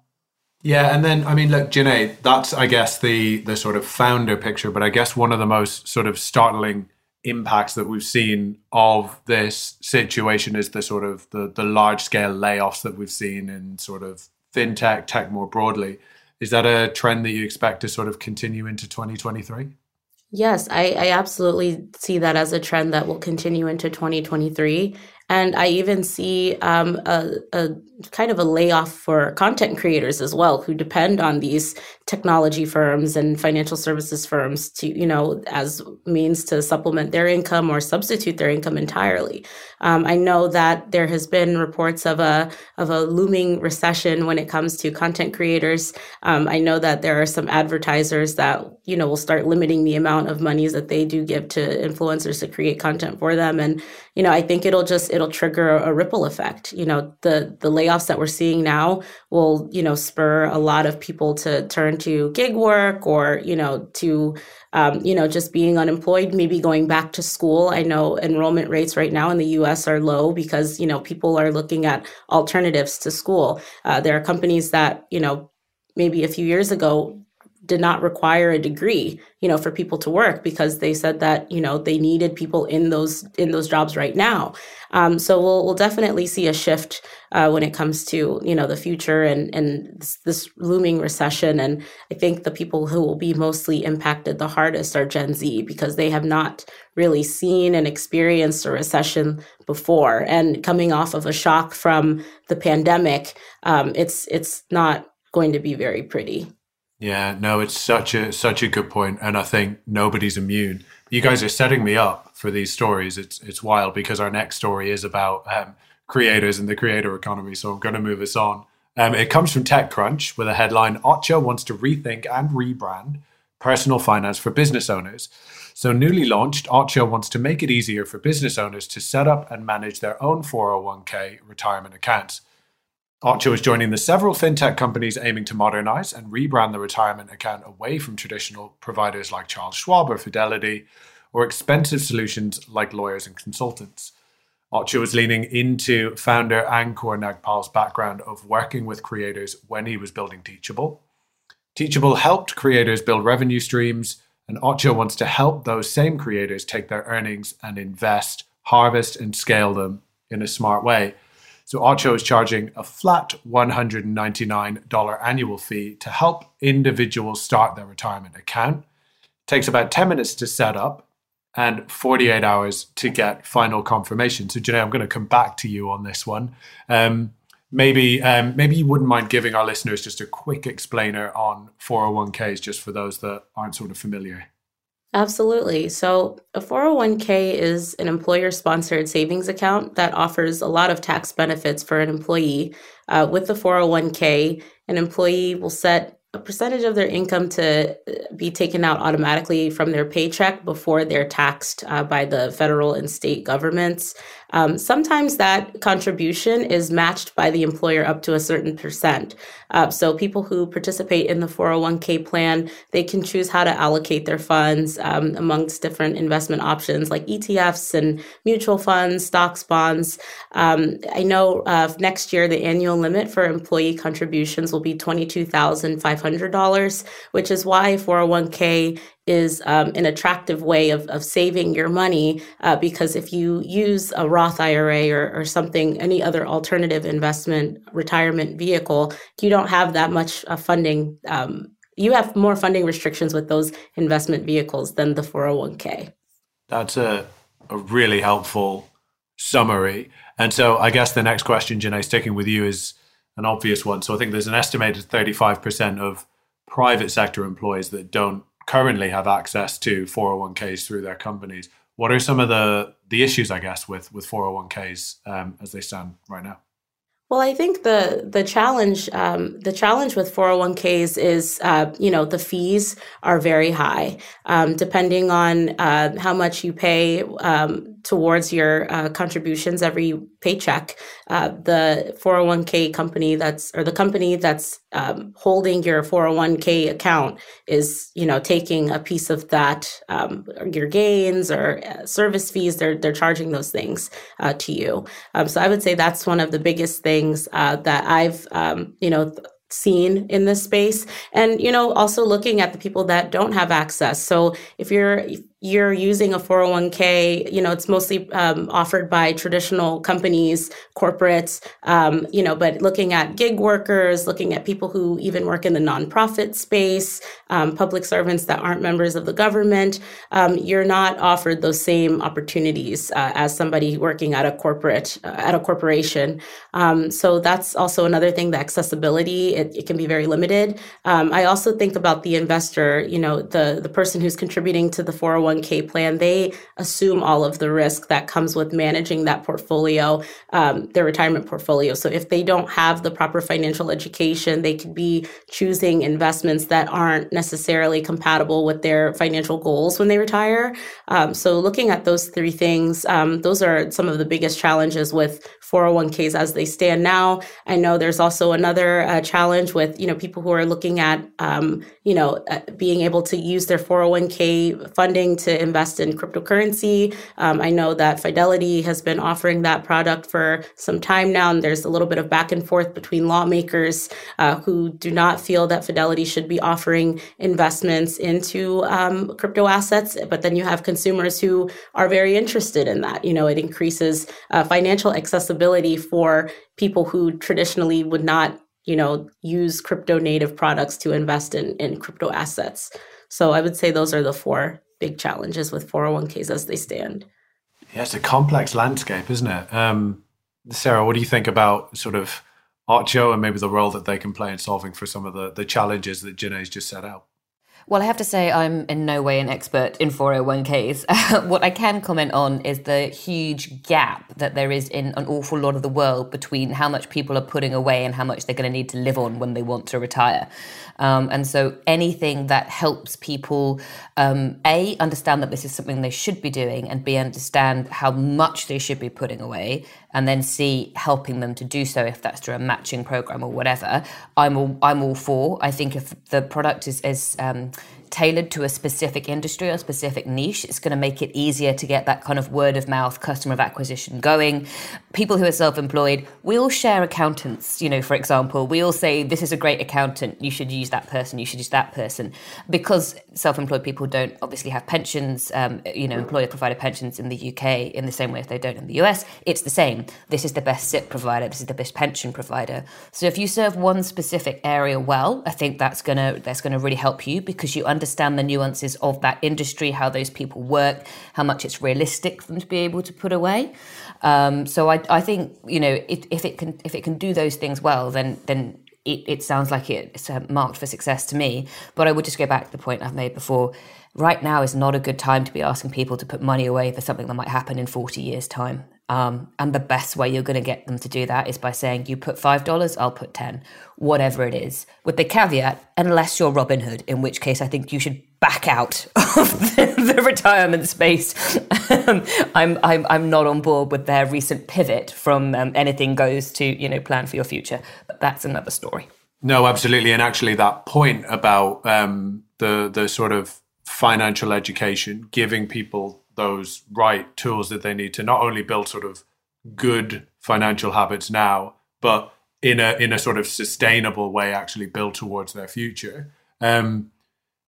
Yeah, and then I mean, look, Janay, that's I guess the the sort of founder picture, but I guess one of the most sort of startling impacts that we've seen of this situation is the sort of the the large scale layoffs that we've seen in sort of fintech, tech more broadly. Is that a trend that you expect to sort of continue into 2023? Yes, I, I absolutely see that as a trend that will continue into 2023. And I even see um, a, a kind of a layoff for content creators as well who depend on these technology firms and financial services firms to you know as means to supplement their income or substitute their income entirely. Um, i know that there has been reports of a of a looming recession when it comes to content creators. Um, i know that there are some advertisers that you know will start limiting the amount of monies that they do give to influencers to create content for them. And you know i think it'll just it'll trigger a, ripple effect you know the the layoffs that we're seeing now will, you know, spur a lot of people to turn to gig work or, you know, to, um, you know, just being unemployed, maybe going back to school. I know enrollment rates right now in the US are low because, you know, people are looking at alternatives to school. Uh, there are companies that, you know, maybe a few years ago did not require a degree you know for people to work because they said that you know they needed people in those in those jobs right now. Um, so we'll, we'll definitely see a shift uh, when it comes to you know the future and and this, this, looming recession. And i think the people who will be mostly impacted the hardest are gen z because they have not really seen and experienced a recession before. And coming off of a shock from the pandemic um, it's it's not going to be very pretty yeah, no, it's such a such a good point, and I think nobody's immune. You guys are setting me up for these stories. It's it's wild because our next story is about um, creators and the creator economy. So I'm going to move us on. Um, it comes from TechCrunch with a headline: Ocho wants to rethink and rebrand personal finance for business owners. So newly launched, Ocho wants to make it easier for business owners to set up and manage their own 401k retirement accounts. Ocho is joining the several fintech companies aiming to modernize and rebrand the retirement account away from traditional providers like Charles Schwab or Fidelity, or expensive solutions like lawyers and consultants. Ocho was leaning into founder Ankur Nagpal's background of working with creators when he was building Teachable. Teachable helped creators build revenue streams, and Ocho wants to help those same creators take their earnings and invest, harvest, and scale them in a smart way. So Ocho is charging a flat $199 annual fee to help individuals start their retirement account. It takes about 10 minutes to set up and 48 hours to get final confirmation. So Janay, I'm going to come back to you on this one. Um, maybe um, maybe you wouldn't mind giving our listeners just a quick explainer on 401ks, just for those that aren't sort of familiar. Absolutely. So, a 401k is an employer sponsored savings account that offers a lot of tax benefits for an employee. Uh, with the 401k, an employee will set a percentage of their income to uh, be taken out automatically from their paycheck before they're taxed uh, by the federal and state governments. Um, sometimes that contribution is matched by the employer up to a certain percent. Uh, so people who participate in the 401k plan, they can choose how to allocate their funds um, amongst different investment options like ETFs and mutual funds, stocks, bonds. Um, I know uh, next year the annual limit for employee contributions will be $22,500, which is why 401k is um, an attractive way of, of saving your money uh, because if you use a Roth IRA or, or something, any other alternative investment retirement vehicle, you don't have that much uh, funding. Um, you have more funding restrictions with those investment vehicles than the 401k. That's a, a really helpful summary. And so I guess the next question, Janay, sticking with you, is an obvious one. So I think there's an estimated 35% of private sector employees that don't currently have access to 401ks through their companies. What are some of the the issues, I guess, with with 401ks um, as they stand right now? Well, I think the the challenge um, the challenge with 401ks is uh, you know the fees are very high um, depending on uh, how much you pay um, towards your uh, contributions every paycheck. Uh, the 401k company that's or the company that's um, holding your 401k account is you know taking a piece of that um, your gains or uh, service fees. They're they're charging those things uh, to you. Um, so I would say that's one of the biggest things uh, that I've um, you know. Th- seen in this space and you know also looking at the people that don't have access so if you're you're using a 401k, you know, it's mostly um, offered by traditional companies, corporates, um, you know, but looking at gig workers, looking at people who even work in the nonprofit space, um, public servants that aren't members of the government, um, you're not offered those same opportunities uh, as somebody working at a corporate, uh, at a corporation. Um, so that's also another thing, the accessibility, it, it can be very limited. Um, I also think about the investor, you know, the, the person who's contributing to the 401 401k plan, they assume all of the risk that comes with managing that portfolio, um, their retirement portfolio. So if they don't have the proper financial education, they could be choosing investments that aren't necessarily compatible with their financial goals when they retire. Um, so looking at those three things, um, those are some of the biggest challenges with 401ks as they stand now. I know there's also another uh, challenge with you know people who are looking at um, you know uh, being able to use their 401k funding to invest in cryptocurrency. Um, I know that Fidelity has been offering that product for some time now, and there's a little bit of back and forth between lawmakers uh, who do not feel that Fidelity should be offering investments into um, crypto assets, but then you have consumers who are very interested in that. You know, it increases uh, financial accessibility for people who traditionally would not you know use crypto native products to invest in in crypto assets so i would say those are the four big challenges with 401ks as they stand. Yeah, it's a complex landscape, isn't it? Um, Sarah, what do you think about sort of Ocho and maybe the role that they can play in solving for some of the, the challenges that Janay's just set out? Well, I have to say, I'm in no way an expert in 401ks. *laughs* what I can comment on is the huge gap that there is in an awful lot of the world between how much people are putting away and how much they're going to need to live on when they want to retire. Um, and so anything that helps people, um, A, understand that this is something they should be doing, and B, understand how much they should be putting away, and then C, helping them to do so if that's through a matching program or whatever, I'm all, I'm all for. I think if the product is, is um, tailored to a specific industry or specific niche. It's going to make it easier to get that kind of word of mouth customer acquisition going. People who are self employed, we all share accountants, you know, for example. We all say, this is a great accountant, you should use that person, you should use that person. Because self employed people don't obviously have pensions, um, you know, employer provided pensions in the UK in the same way as they don't in the US, it's the same. This is the best SIPP provider, this is the best pension provider. So if you serve one specific area well, I think that's gonna that's gonna really help you because you understand understand the nuances of that industry, how those people work, how much it's realistic for them to be able to put away. Um, so I, I think you know if, if it can if it can do those things well, then then it, it sounds like it's uh, marked for success to me. But I would just go back to the point I've made before. Right now is not a good time to be asking people to put money away for something that might happen in 40 years' time. Um, and the best way you're going to get them to do that is by saying, you put $5, I'll put 10, whatever it is. With the caveat, unless you're Robinhood, in which case I think you should back out *laughs* of the, the retirement space. I'm, I'm, I'm not on board with their recent pivot from um, anything goes to, you know, plan for your future. But that's another story. No, absolutely. And actually, that point about um, the, the sort of financial education, giving people those right tools that they need to not only build sort of good financial habits now, but in a in a sort of sustainable way, actually build towards their future. Um,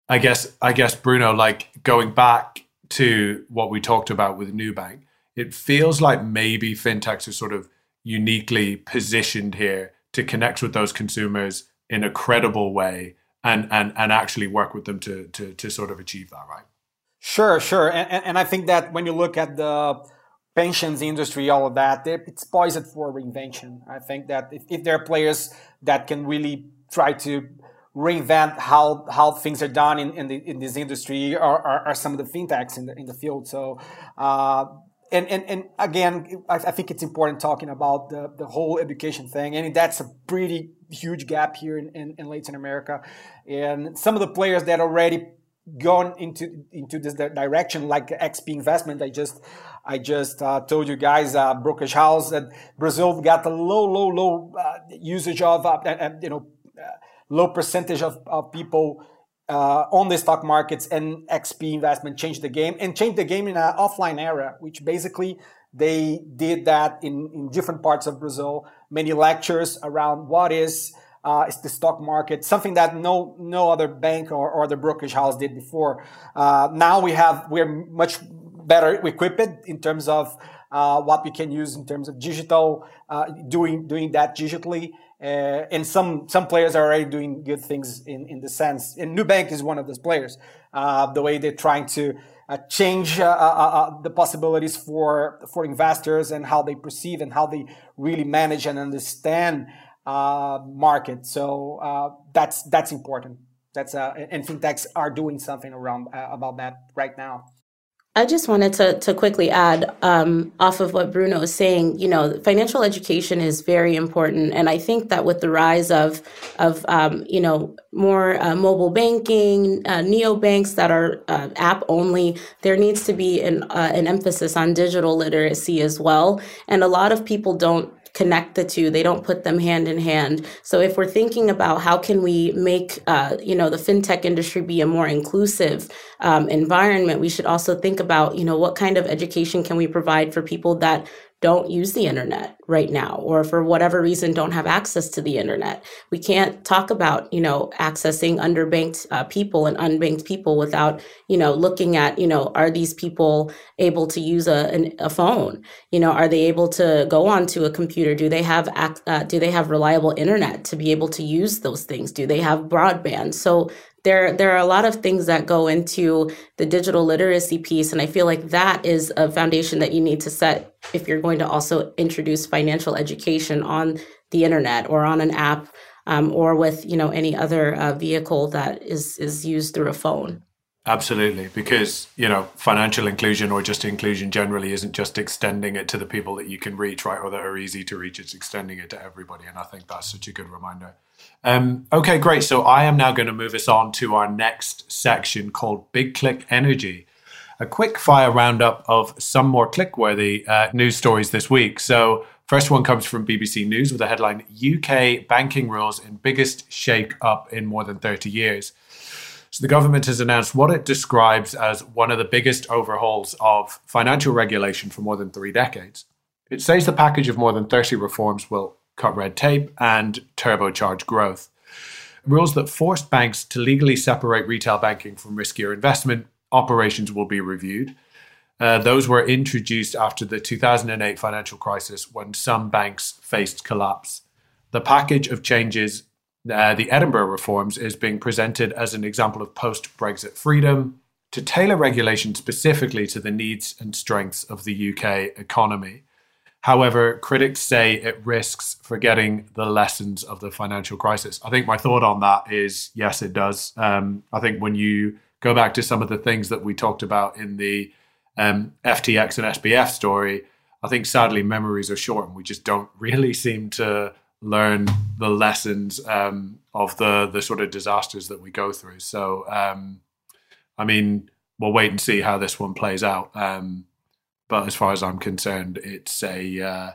I guess I guess Bruno, like going back to what we talked about with Nubank, it feels like maybe fintechs are sort of uniquely positioned here to connect with those consumers in a credible way and and and actually work with them to to to sort of achieve that, right? Sure, sure. And, and I think that when you look at the pensions industry, all of that, it's poised for reinvention. I think that if, if there are players that can really try to reinvent how how things are done in, in, the, in this industry are, are, are, some of the fintechs in the in the field. So uh, and, and and again, I, I, think it's important talking about the, the whole education thing, and that's a pretty huge gap here in, in, in Latin America. And some of the players that already gone into into this direction like XP investment I just I just uh, told you guys uh, brokerage house that Brazil got a low low low uh, usage of uh, you know uh, low percentage of, of people uh, on the stock markets and XP investment changed the game and changed the game in an offline era which basically they did that in, in different parts of Brazil many lectures around what is uh, the stock market, something that no no other bank or, or other brokerage house did before. Uh, now we have we're much better equipped in terms of uh, what we can use in terms of digital, uh, doing doing that digitally. Uh, and some some players are already doing good things in in the sense. And Nubank is one of those players. Uh, the way they're trying to uh, change uh, the possibilities for for investors and how they perceive and how they really manage and understand market. So that's that's important. That's and fintechs are doing something around about that right now. I just wanted to, to quickly add um, off of what Bruno is saying. You know, financial education is very important, and I think that with the rise of of um, you know more uh, mobile banking, uh, neobanks that are uh, app only, there needs to be an uh, an emphasis on digital literacy as well. And a lot of people don't connect the two. They don't put them hand in hand. So if we're thinking about how can we make uh, you know the fintech industry be a more inclusive um, environment we should also think about you know what kind of education can we provide for people that don't use the internet right now or for whatever reason don't have access to the internet. We can't talk about you know accessing underbanked uh, people and unbanked people without you know looking at you know are these people able to use a, an, a phone? You know are they able to go onto a computer? Do they have uh, do they have reliable internet to be able to use those things? Do they have broadband? So there there are a lot of things that go into the digital literacy piece and i feel like that is a foundation that you need to set if you're going to also introduce financial education on the internet or on an app um, or with you know any other uh, vehicle that is is used through a phone Absolutely, because you know financial inclusion or just inclusion generally isn't just extending it to the people that you can reach, right, or that are easy to reach. It's extending it to everybody, and I think that's such a good reminder. Um, okay, great. So I am now going to move us on to our next section called Big Click Energy, a quick fire roundup of some more click-worthy uh, news stories this week. So first one comes from BBC News with the headline: UK banking rules in biggest shake up in more than 30 years. So the government has announced what it describes as one of the biggest overhauls of financial regulation for more than three decades. It says the package of more than 30 reforms will cut red tape and turbocharge growth. Rules that forced banks to legally separate retail banking from riskier investment operations will be reviewed. Uh, those were introduced after the 2008 financial crisis when some banks faced collapse. The package of changes uh, the Edinburgh reforms is being presented as an example of post Brexit freedom to tailor regulation specifically to the needs and strengths of the UK economy. However, critics say it risks forgetting the lessons of the financial crisis. I think my thought on that is yes, it does. Um, I think when you go back to some of the things that we talked about in the um, FTX and SBF story, I think sadly memories are short and we just don't really seem to learn the lessons um, of the the sort of disasters that we go through. So, um, I mean, we'll wait and see how this one plays out. Um, but as far as I'm concerned, it's a uh,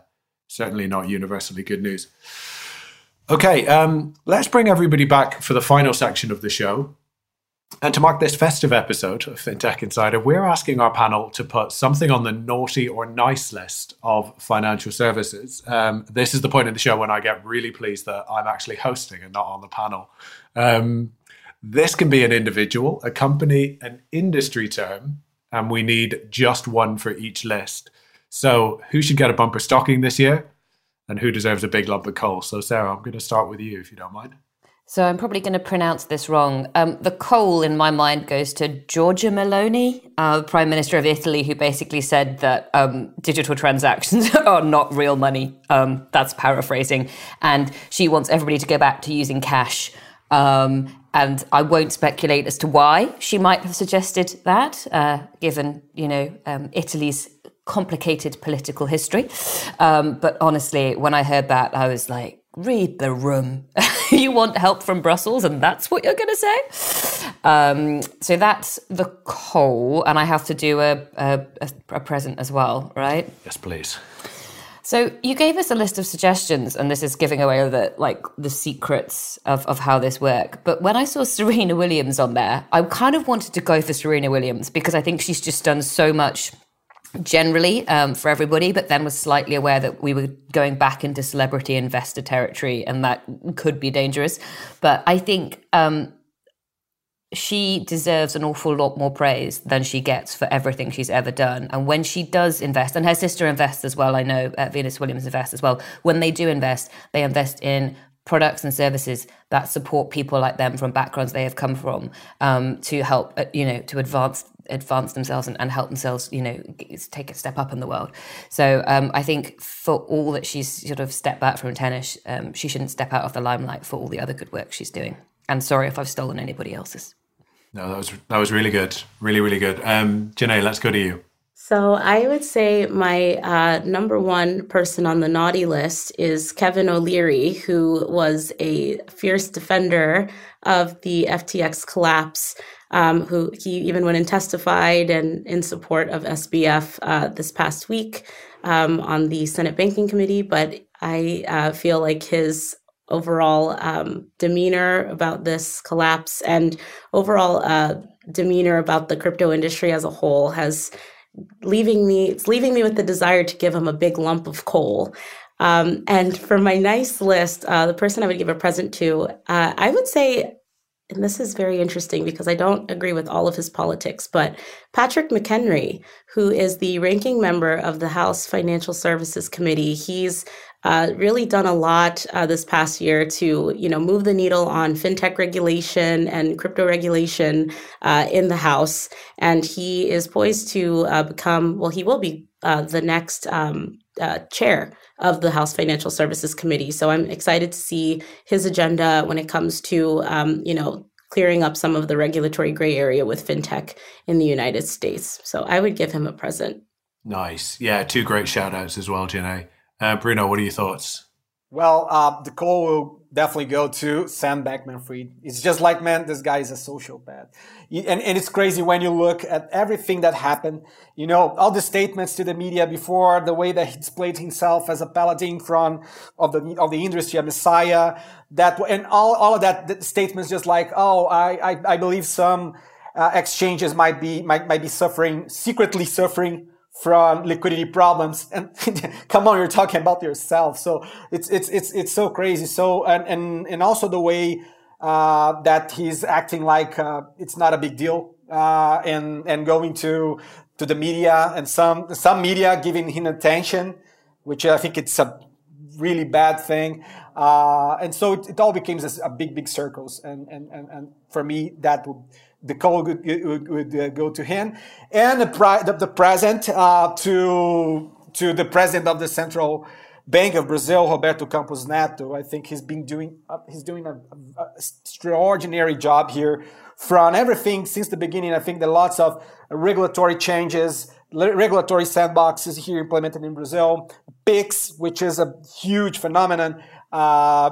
certainly not universally good news. Okay, um, let's bring everybody back for the final section of the show. And to mark this festive episode of FinTech Insider, we're asking our panel to put something on the naughty or nice list of financial services. Um, this is the point in the show when I get really pleased that I'm actually hosting and not on the panel. Um, this can be an individual, a company, an industry term, and we need just one for each list. So, who should get a bumper stocking this year? And who deserves a big lump of coal? So, Sarah, I'm going to start with you if you don't mind. So I'm probably going to pronounce this wrong. Um, the coal in my mind goes to Giorgia Meloni, uh, Prime Minister of Italy, who basically said that um, digital transactions *laughs* are not real money. Um, that's paraphrasing. And she wants everybody to go back to using cash. Um, and I won't speculate as to why she might have suggested that, uh, given you know um, Italy's complicated political history. Um, but honestly, when I heard that, I was like, read the room. *laughs* you want help from Brussels, and that's what you're going to say. Um, so that's the coal, and I have to do a, a, a present as well, right? Yes, please. So you gave us a list of suggestions, and this is giving away the like the secrets of, of how this work. But when I saw Serena Williams on there, I kind of wanted to go for Serena Williams because I think she's just done so much generally um, for everybody, but then was slightly aware that we were going back into celebrity investor territory and that could be dangerous. But I think um, she deserves an awful lot more praise than she gets for everything she's ever done. And when she does invest, and her sister invests as well, I know uh, Venus Williams invests as well. When they do invest, they invest in products and services that support people like them from backgrounds they have come from um, to help, uh, you know, to advance advance themselves and, and, help themselves, you know, take a step up in the world. So um, I think for all that she's sort of stepped back from tennis, um, she shouldn't step out of the limelight for all the other good work she's doing. And sorry if I've stolen anybody else's. No, that was that was really good, really really good. Um, Janay, let's go to you. So I would say my uh, number one person on the naughty list is Kevin O'Leary, who was a fierce defender of the FTX collapse. Um, who he even went and testified and in support of SBF uh, this past week um, on the Senate Banking Committee. But I uh, feel like his overall um, demeanor about this collapse and overall uh, demeanor about the crypto industry as a whole has leaving me it's leaving me with the desire to give him a big lump of coal. Um, and for my nice list uh, the person i would give a present to uh, i would say and this is very interesting because I don't agree with all of his politics, but Patrick McHenry, who is the ranking member of the House Financial Services Committee, he's uh, really done a lot uh, this past year to you know move the needle on fintech regulation and crypto regulation uh, in the House, and he is poised to uh, become well, he will be uh, the next um, uh, chair of the House Financial Services Committee. So I'm excited to see his agenda when it comes to um, you know clearing up some of the regulatory gray area with fintech in the United States. So I would give him a present. Nice, yeah, two great shout outs as well, Janay. Uh, Bruno, what are your thoughts? Well, uh, the call will definitely go to Sam Bankman Fried. It's just like, man, this guy is a sociopath. And, and it's crazy when you look at everything that happened, you know, all the statements to the media before, the way that he displayed himself as a paladin front of the, of the industry, a messiah, that, and all, all of that statements just like, oh, I, I, I believe some uh, exchanges might be, might, might be suffering, secretly suffering from liquidity problems. And *laughs* come on you're talking about yourself. So it's it's it's it's so crazy. So and and, and also the way uh, that he's acting like uh, it's not a big deal uh, and and going to to the media and some some media giving him attention which I think it's a really bad thing. Uh, and so it, it all becomes a, a big big circles. And, and and and for me that would the call would, would, would uh, go to him, and the, the, the present uh, to to the president of the Central Bank of Brazil, Roberto Campos Neto. I think he's been doing uh, he's doing an extraordinary job here from everything since the beginning. I think there are lots of regulatory changes, regulatory sandboxes here implemented in Brazil. PIX, which is a huge phenomenon, uh,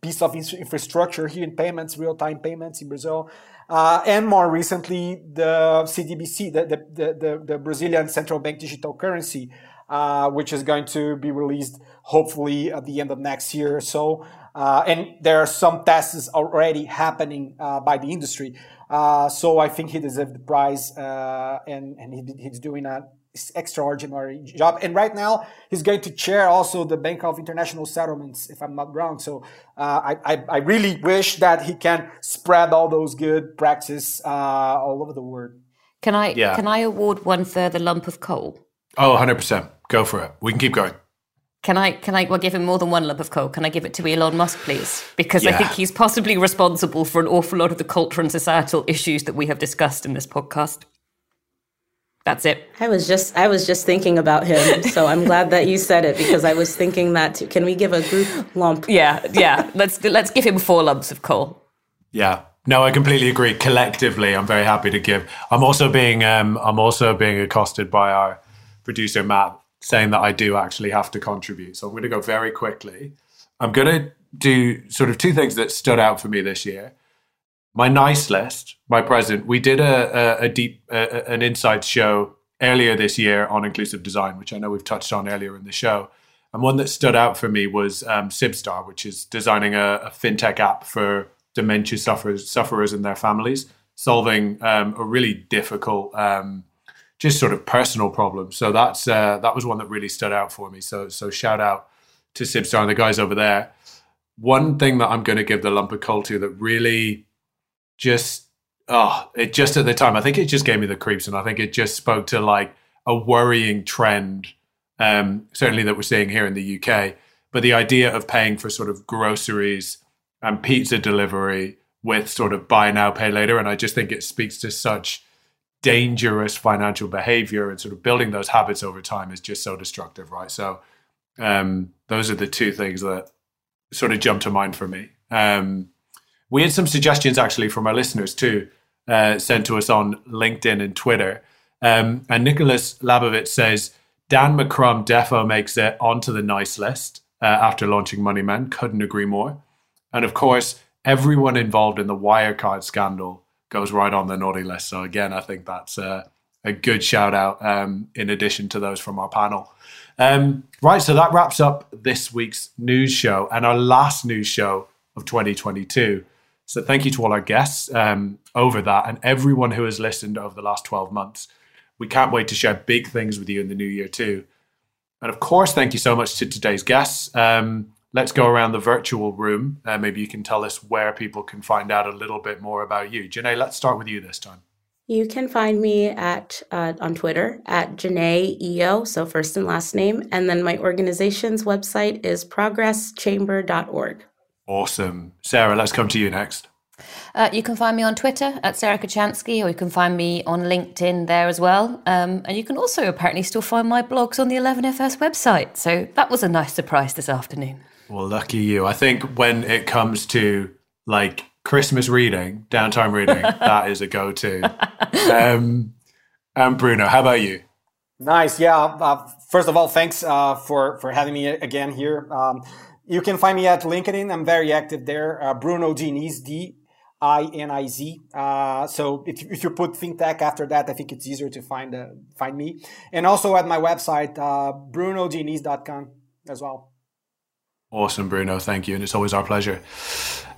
piece of infrastructure here in payments, real time payments in Brazil. Uh, and more recently, the CDBC, the, the, the, the, Brazilian central bank digital currency, uh, which is going to be released hopefully at the end of next year or so. Uh, and there are some tests already happening uh, by the industry. Uh, so I think he deserves the prize, uh, and, and he, he's doing a extraordinary job. And right now, he's going to chair also the Bank of International Settlements, if I'm not wrong. So uh, I, I, I, really wish that he can spread all those good practices uh, all over the world. Can I yeah. can I award one further lump of coal? Oh, 100%. Go for it. We can keep going. Can I can I well, give him more than one lump of coal? Can I give it to Elon Musk, please? Because yeah. I think he's possibly responsible for an awful lot of the cultural and societal issues that we have discussed in this podcast. That's it. I was just I was just thinking about him, so I'm glad that you said it because I was thinking that too. Can we give a group lump? Yeah, yeah. Let's let's give him four lumps of coal. Yeah. No, I completely agree. Collectively, I'm very happy to give. I'm also being um, I'm also being accosted by our producer Matt saying that I do actually have to contribute. So I'm going to go very quickly. I'm going to do sort of two things that stood out for me this year my nice list, my present, we did a, a, a deep, a, an insights show earlier this year on inclusive design, which I know we've touched on earlier in the show. And one that stood out for me was um, Sibstar, which is designing a, a, fintech app for dementia sufferers, sufferers and their families, solving um, a really difficult um, just sort of personal problem. So that's uh, that was one that really stood out for me. So so shout out to Sibstar and the guys over there. One thing that I'm going to give the lump of coal to that really just oh it just at the time I think it just gave me the creeps and I think it just spoke to like a worrying trend um, certainly that we're seeing here in the UK. But the idea of paying for sort of groceries and pizza delivery with sort of buy now, pay later. And I just think it speaks to such dangerous financial behavior and sort of building those habits over time is just so destructive, right? So um, those are the two things that sort of jump to mind for me. Um, we had some suggestions actually from our listeners too, uh, sent to us on LinkedIn and Twitter. Um, and Nicholas Labovitz says, Dan McCrum defo makes it onto the nice list uh, after launching Money Men. Couldn't agree more. And of course, everyone involved in the Wirecard scandal goes right on the naughty list. So again, I think that's a, a good shout out um, in addition to those from our panel. Um, right, so that wraps up this week's news show and our last news show of 2022. So thank you to all our guests um, over that and everyone who has listened over the last 12 months. We can't wait to share big things with you in the new year too. And of course, thank you so much to today's guests. Um, let's go around the virtual room. Uh, maybe you can tell us where people can find out a little bit more about you. Janay, let's start with you this time. You can find me at uh, on Twitter at Janay Eyo, so first and last name, and then my organization's website is progresschamber.org. Awesome, Sarah. Let's come to you next. Uh, you can find me on Twitter at Sarah Kocianski, or you can find me on LinkedIn there as well. Um, and you can also apparently still find my blogs on the 11FS website. So that was a nice surprise this afternoon. Well, lucky you. I think when it comes to like Christmas reading, downtime reading, *laughs* that is a go to. Um, and Bruno, how about you? Nice. Yeah. Uh, first of all, thanks uh, for, for having me again here. Um, you can find me at LinkedIn. I'm very active there. Uh, Bruno Diniz, D I N I Z. Uh, so if, if you put fintech after that, I think it's easier to find uh, find me. And also at my website, uh, brunodiniz.com as well. Awesome, Bruno. Thank you. And it's always our pleasure.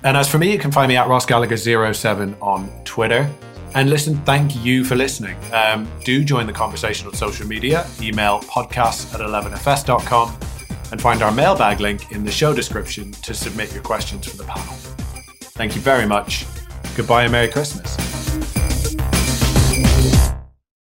And as for me, you can find me at Ross Gallagher07 on Twitter. And listen, thank you for listening. Um, do join the conversation on social media. Email podcasts at 11fs.com and find our mailbag link in the show description to submit your questions for the panel. Thank you very much. Goodbye and Merry Christmas.